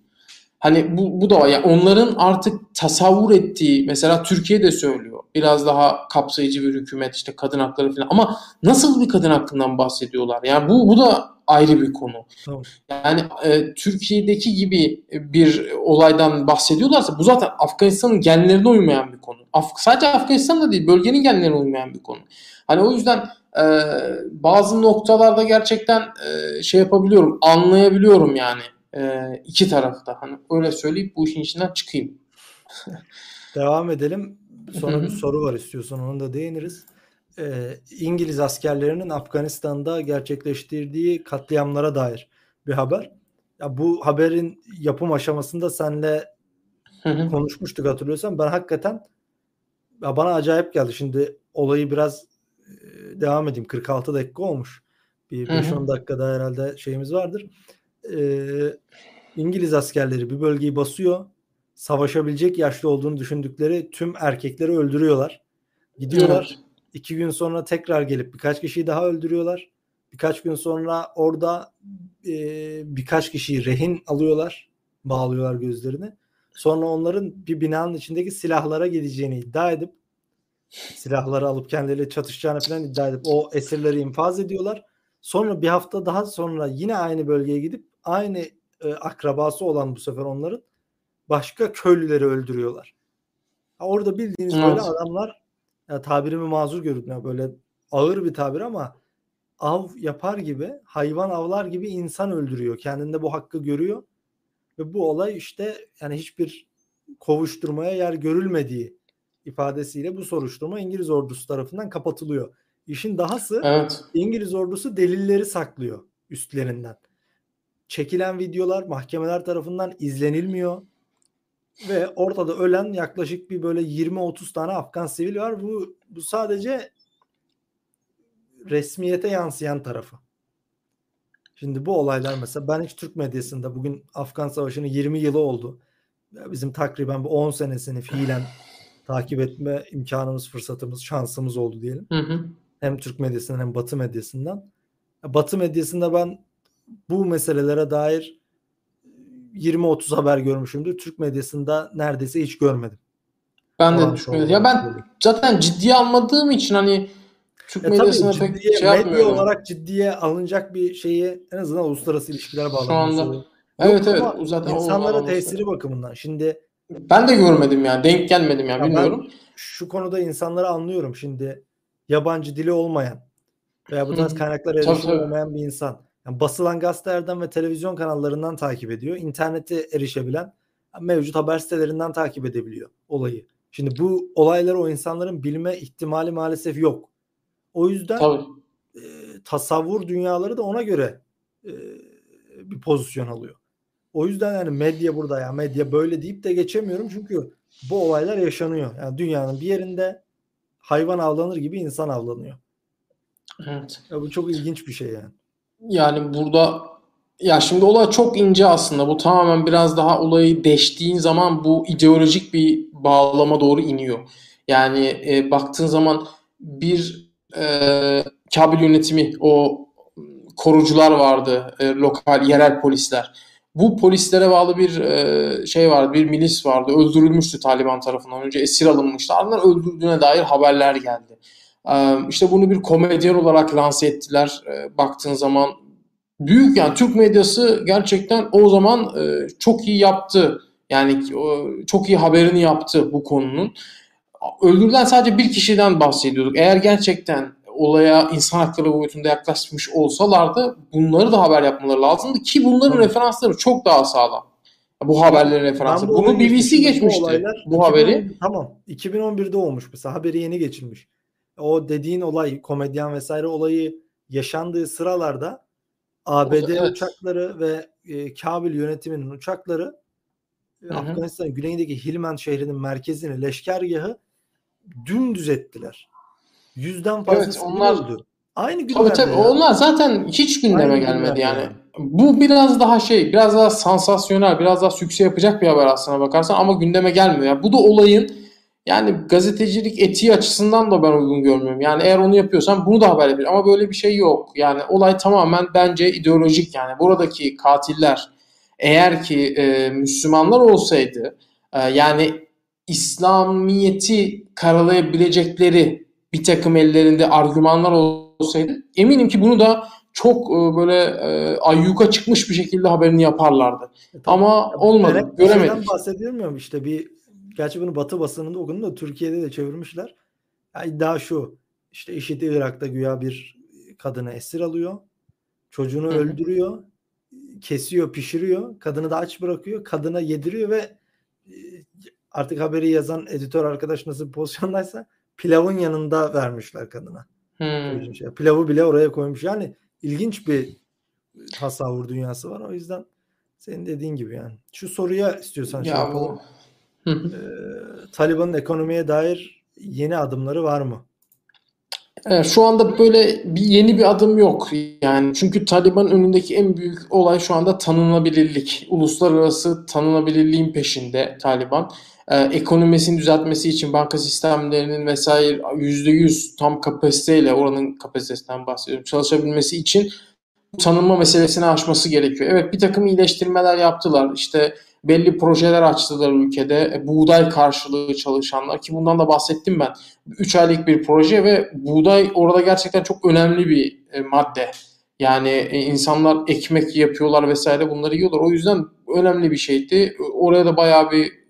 Hani bu, bu da var. Yani onların artık tasavvur ettiği mesela Türkiye de söylüyor. Biraz daha kapsayıcı bir hükümet işte kadın hakları falan. Ama nasıl bir kadın hakkından bahsediyorlar? Yani bu, bu da ayrı bir konu. Tamam. Yani e, Türkiye'deki gibi bir olaydan bahsediyorlarsa bu zaten Afganistan'ın genlerine uymayan bir konu. Af sadece Afganistan'da değil bölgenin genlerine uymayan bir konu. Hani o yüzden e, bazı noktalarda gerçekten e, şey yapabiliyorum, anlayabiliyorum yani e, iki tarafta. Hani öyle söyleyip bu işin içinden çıkayım. Devam edelim. Sonra bir soru var istiyorsan onu da değiniriz. Ee, İngiliz askerlerinin Afganistan'da gerçekleştirdiği katliamlara dair bir haber. Ya bu haberin yapım aşamasında senle konuşmuştuk hatırlıyorsan. Ben hakikaten ya bana acayip geldi. Şimdi olayı biraz e, devam edeyim. 46 dakika olmuş. Bir 5-10 dakikada herhalde şeyimiz vardır e, İngiliz askerleri bir bölgeyi basıyor. Savaşabilecek yaşlı olduğunu düşündükleri tüm erkekleri öldürüyorlar. Gidiyorlar. Evet. İki gün sonra tekrar gelip birkaç kişiyi daha öldürüyorlar. Birkaç gün sonra orada e, birkaç kişiyi rehin alıyorlar. Bağlıyorlar gözlerini. Sonra onların bir binanın içindeki silahlara gideceğini iddia edip silahları alıp kendileriyle çatışacağını falan iddia edip o esirleri infaz ediyorlar. Sonra bir hafta daha sonra yine aynı bölgeye gidip aynı e, akrabası olan bu sefer onların başka köylüleri öldürüyorlar. Ha, orada bildiğiniz evet. böyle adamlar ya tabirimi mazur görün ya böyle ağır bir tabir ama av yapar gibi hayvan avlar gibi insan öldürüyor. Kendinde bu hakkı görüyor. Ve bu olay işte yani hiçbir kovuşturmaya yer görülmediği ifadesiyle bu soruşturma İngiliz ordusu tarafından kapatılıyor. İşin dahası evet. İngiliz ordusu delilleri saklıyor üstlerinden çekilen videolar mahkemeler tarafından izlenilmiyor. Ve ortada ölen yaklaşık bir böyle 20-30 tane Afgan sivil var. Bu, bu sadece resmiyete yansıyan tarafı. Şimdi bu olaylar mesela ben hiç Türk medyasında bugün Afgan Savaşı'nın 20 yılı oldu. Bizim takriben bu 10 senesini fiilen takip etme imkanımız, fırsatımız, şansımız oldu diyelim. Hı hı. Hem Türk medyasından hem Batı medyasından. Batı medyasında ben bu meselelere dair 20-30 haber görmüşümdür. Türk medyasında neredeyse hiç görmedim. Ben de düşünmedim. Ya ben zaten ciddiye almadığım için hani Türk e medyasına pek ciddiye, şey medya olarak ciddiye alınacak bir şeyi en azından uluslararası ilişkiler bağlamında. Evet evet. Zaten insanlara tesiri bakımından. Şimdi ben de görmedim yani. Denk gelmedim yani ya bilmiyorum. Şu konuda insanları anlıyorum. Şimdi yabancı dili olmayan veya bu tarz kaynaklara erişim olmayan bir insan yani basılan gazetelerden ve televizyon kanallarından takip ediyor. İnternete erişebilen mevcut haber sitelerinden takip edebiliyor olayı. Şimdi bu olayları o insanların bilme ihtimali maalesef yok. O yüzden e, tasavvur dünyaları da ona göre e, bir pozisyon alıyor. O yüzden yani medya burada ya medya böyle deyip de geçemiyorum çünkü bu olaylar yaşanıyor. Yani dünyanın bir yerinde hayvan avlanır gibi insan avlanıyor. Evet. Ya bu çok ilginç bir şey yani. Yani burada ya şimdi olay çok ince aslında. Bu tamamen biraz daha olayı deştiğin zaman bu ideolojik bir bağlama doğru iniyor. Yani e, baktığın zaman bir e, Kabil yönetimi o korucular vardı, e, lokal yerel polisler. bu polislere bağlı bir e, şey vardı, bir milis vardı. Öldürülmüştü Taliban tarafından. Önce esir alınmıştı. Ardından öldürdüğüne dair haberler geldi. İşte bunu bir komedyen olarak lanse ettiler. Baktığın zaman büyük yani Türk medyası gerçekten o zaman çok iyi yaptı. Yani çok iyi haberini yaptı bu konunun. Öldürülen sadece bir kişiden bahsediyorduk. Eğer gerçekten olaya insan hakları boyutunda yaklaşmış olsalardı bunları da haber yapmaları lazımdı ki bunların evet. referansları çok daha sağlam. Bu haberlerin referansı. Bu Bunu BBC geçmişti. Olaylar, bu 2010, haberi. Tamam. 2011'de olmuş mesela. Haberi yeni geçilmiş. O dediğin olay, komedyen vesaire olayı yaşandığı sıralarda ABD evet. uçakları ve e, Kabil yönetiminin uçakları Hı-hı. Afganistan'ın güneyindeki Hilman şehrinin merkezini, leşkergahı dümdüz ettiler. Yüzden fazla evet, onlar öldü. Aynı gündemde. Tabii tabii. Ya. Onlar zaten hiç gündeme Aynı gelmedi yani. yani. Bu biraz daha şey, biraz daha sansasyonel, biraz daha sükse yapacak bir haber aslına bakarsan ama gündeme gelmiyor. Yani bu da olayın yani gazetecilik etiği açısından da ben uygun görmüyorum. Yani eğer onu yapıyorsan bunu da haber yapıyor. Ama böyle bir şey yok. Yani olay tamamen bence ideolojik yani. Buradaki katiller eğer ki e, Müslümanlar olsaydı e, yani İslamiyeti karalayabilecekleri bir takım ellerinde argümanlar olsaydı eminim ki bunu da çok e, böyle e, ayyuka çıkmış bir şekilde haberini yaparlardı. E, Ama olmadı. Göremedik. bahsedilmiyorum işte bir gerçi bunu Batı basınında okudum da Türkiye'de de çevirmişler. Yani iddia şu. İşte IŞİD Irak'ta güya bir kadını esir alıyor. Çocuğunu Hı-hı. öldürüyor. Kesiyor, pişiriyor. Kadını da aç bırakıyor. Kadına yediriyor ve artık haberi yazan editör arkadaş nasıl bir pozisyondaysa pilavın yanında vermişler kadına. Hmm. Pilavı bile oraya koymuş. Yani ilginç bir tasavvur dünyası var. O yüzden senin dediğin gibi yani. Şu soruya istiyorsan şey yapalım. Ee, Taliban'ın ekonomiye dair yeni adımları var mı? Şu anda böyle bir yeni bir adım yok. Yani çünkü Taliban önündeki en büyük olay şu anda tanınabilirlik. Uluslararası tanınabilirliğin peşinde Taliban e, ekonomisini düzeltmesi için banka sistemlerinin vesaire %100 tam kapasiteyle oranın kapasitesinden bahsediyorum çalışabilmesi için tanınma meselesini aşması gerekiyor. Evet bir takım iyileştirmeler yaptılar. İşte belli projeler açtılar ülkede. E, buğday karşılığı çalışanlar ki bundan da bahsettim ben. 3 aylık bir proje ve buğday orada gerçekten çok önemli bir e, madde. Yani e, insanlar ekmek yapıyorlar vesaire bunları yiyorlar. O yüzden önemli bir şeydi. Oraya da bayağı bir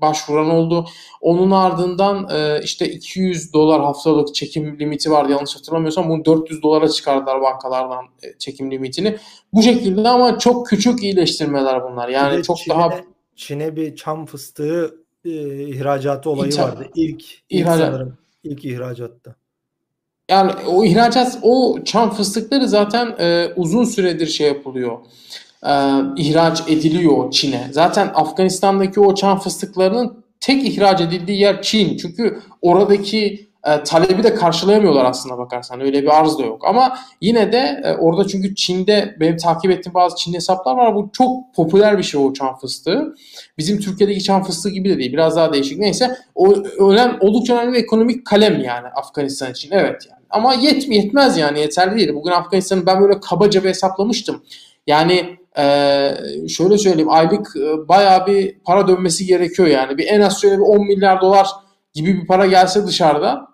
başvuran oldu. Onun ardından e, işte 200 dolar haftalık çekim limiti vardı yanlış hatırlamıyorsam bunu 400 dolara çıkardılar bankalardan e, çekim limitini. Bu şekilde ama çok küçük iyileştirmeler bunlar. Yani çok Çin'e, daha Çin'e bir çam fıstığı e, ihracatı olayı İthal, vardı. İlk, ilk ihracat. sanırım ilk ihracatta. Yani o ihracat o çam fıstıkları zaten e, uzun süredir şey yapılıyor e, ihraç ediliyor Çin'e. Zaten Afganistan'daki o çam fıstıklarının tek ihraç edildiği yer Çin. Çünkü oradaki e, talebi de karşılayamıyorlar aslında bakarsan. Öyle bir arz da yok. Ama yine de e, orada çünkü Çin'de benim takip ettiğim bazı Çin hesaplar var. Bu çok popüler bir şey o çam fıstığı. Bizim Türkiye'deki çam fıstığı gibi de değil. Biraz daha değişik. Neyse o önem, oldukça önemli bir ekonomik kalem yani Afganistan için. Evet yani. Ama yet, yetmez yani yeterli değil. Bugün Afganistan'ı ben böyle kabaca bir hesaplamıştım. Yani ee, şöyle söyleyeyim aylık e, bayağı bir para dönmesi gerekiyor yani. Bir en az şöyle bir 10 milyar dolar gibi bir para gelse dışarıda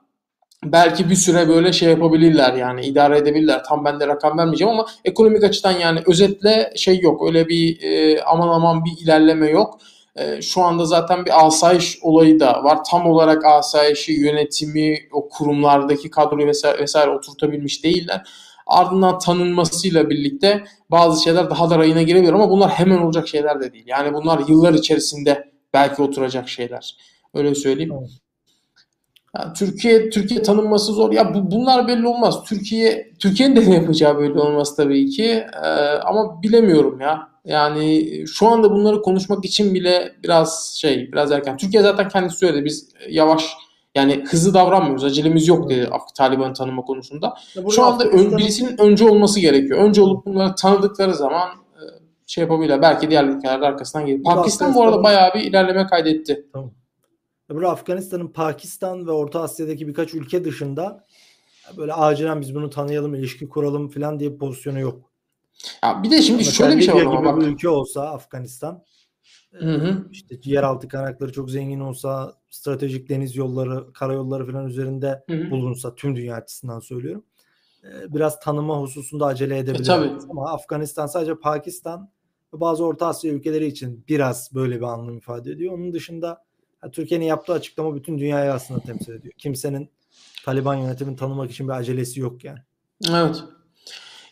belki bir süre böyle şey yapabilirler yani idare edebilirler. Tam ben de rakam vermeyeceğim ama ekonomik açıdan yani özetle şey yok. Öyle bir e, aman aman bir ilerleme yok. E, şu anda zaten bir asayiş olayı da var. Tam olarak asayişi, yönetimi, o kurumlardaki kadroyu vesaire, vesaire oturtabilmiş değiller. Ardından tanınmasıyla birlikte bazı şeyler daha da rayına girebilir ama bunlar hemen olacak şeyler de değil. Yani bunlar yıllar içerisinde belki oturacak şeyler. Öyle söyleyeyim. Yani Türkiye Türkiye tanınması zor. Ya bu, bunlar belli olmaz. Türkiye Türkiye'nin de ne yapacağı belli olmaz tabii ki. Ee, ama bilemiyorum ya. Yani şu anda bunları konuşmak için bile biraz şey, biraz erken. Türkiye zaten kendisi söyledi. Biz yavaş yani hızlı davranmıyoruz. Acelemiz yok dedi Taliban'ı tanıma konusunda. Şu anda ön, birisinin önce olması gerekiyor. Önce olup bunları tanıdıkları zaman e, şey yapabilirler. Belki diğer ülkeler de arkasından gelir. Pakistan bu arada bayağı bir ilerleme kaydetti. Tamam. Burada Afganistan'ın Pakistan ve Orta Asya'daki birkaç ülke dışında böyle acilen biz bunu tanıyalım, ilişki kuralım falan diye bir pozisyonu yok. Ya bir de şimdi Mesela şöyle bir şey var bir ülke olsa Afganistan Hı hı. işte yeraltı kaynakları çok zengin olsa stratejik deniz yolları, karayolları falan üzerinde Hı hı. bulunsa tüm dünya açısından söylüyorum. e, Biraz tanıma hususunda acele edebilir. tabii. Ama Afganistan sadece Pakistan ve bazı Orta Asya ülkeleri için biraz böyle bir anlam ifade ediyor. Onun dışında Türkiye'nin yaptığı açıklama bütün dünyayı aslında temsil ediyor. Kimsenin Taliban yönetimini tanımak için bir acelesi yok yani. Evet.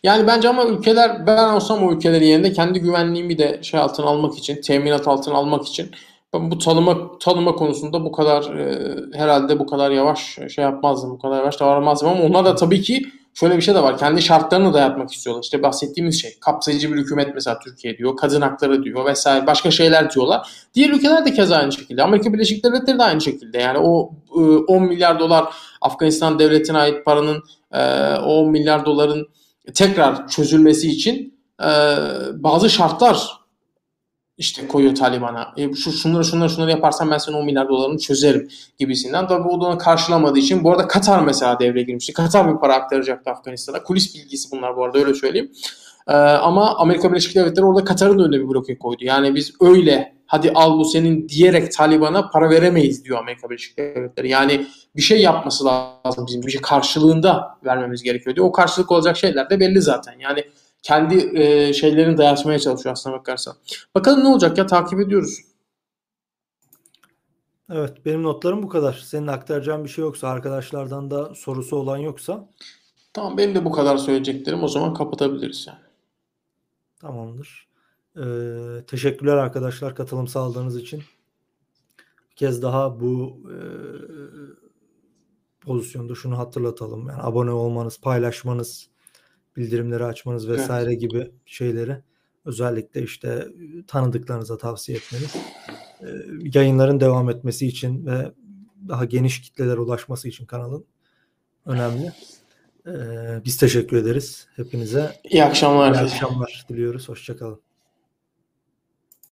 Yani bence ama ülkeler ben olsam o ülkelerin yerinde kendi güvenliğimi de şey altına almak için, teminat altına almak için bu tanıma tanıma konusunda bu kadar e, herhalde bu kadar yavaş şey yapmazdım, bu kadar yavaş davranmazdım ama onlar da tabii ki şöyle bir şey de var. Kendi şartlarını dayatmak istiyorlar. İşte bahsettiğimiz şey kapsayıcı bir hükümet mesela Türkiye diyor, kadın hakları diyor vesaire başka şeyler diyorlar. Diğer ülkeler de keza aynı şekilde. Amerika Birleşik Devletleri de aynı şekilde. Yani o e, 10 milyar dolar Afganistan devletine ait paranın e, o 10 milyar doların tekrar çözülmesi için e, bazı şartlar işte koyuyor Taliban'a. E, şu şunları şunları şunları yaparsan ben senin 10 milyar dolarını çözerim gibisinden. Tabii o da onu karşılamadığı için bu arada Katar mesela devreye girmişti. Katar bir para aktaracaktı Afganistan'a. Kulis bilgisi bunlar bu arada öyle söyleyeyim. E, ama Amerika Birleşik Devletleri orada Katar'ın önüne bir bloke koydu. Yani biz öyle hadi al bu senin diyerek Taliban'a para veremeyiz diyor Amerika Birleşik Devletleri. Yani bir şey yapması lazım bizim. Bir şey karşılığında vermemiz gerekiyor diyor. O karşılık olacak şeyler de belli zaten. Yani kendi e, şeylerini dayatmaya çalışıyor aslına bakarsan. Bakalım ne olacak ya takip ediyoruz. Evet benim notlarım bu kadar. Senin aktaracağın bir şey yoksa arkadaşlardan da sorusu olan yoksa Tamam benim de bu kadar söyleyeceklerim. O zaman kapatabiliriz yani. tamamdır. Ee, teşekkürler arkadaşlar katılım sağladığınız için. Bir kez daha bu e, pozisyonda şunu hatırlatalım. Yani abone olmanız, paylaşmanız, bildirimleri açmanız vesaire gibi şeyleri özellikle işte tanıdıklarınıza tavsiye etmeniz e, yayınların devam etmesi için ve daha geniş kitlelere ulaşması için kanalın önemli. Ee, biz teşekkür ederiz hepinize. İyi akşamlar. İyi akşamlar diliyoruz. Hoşçakalın.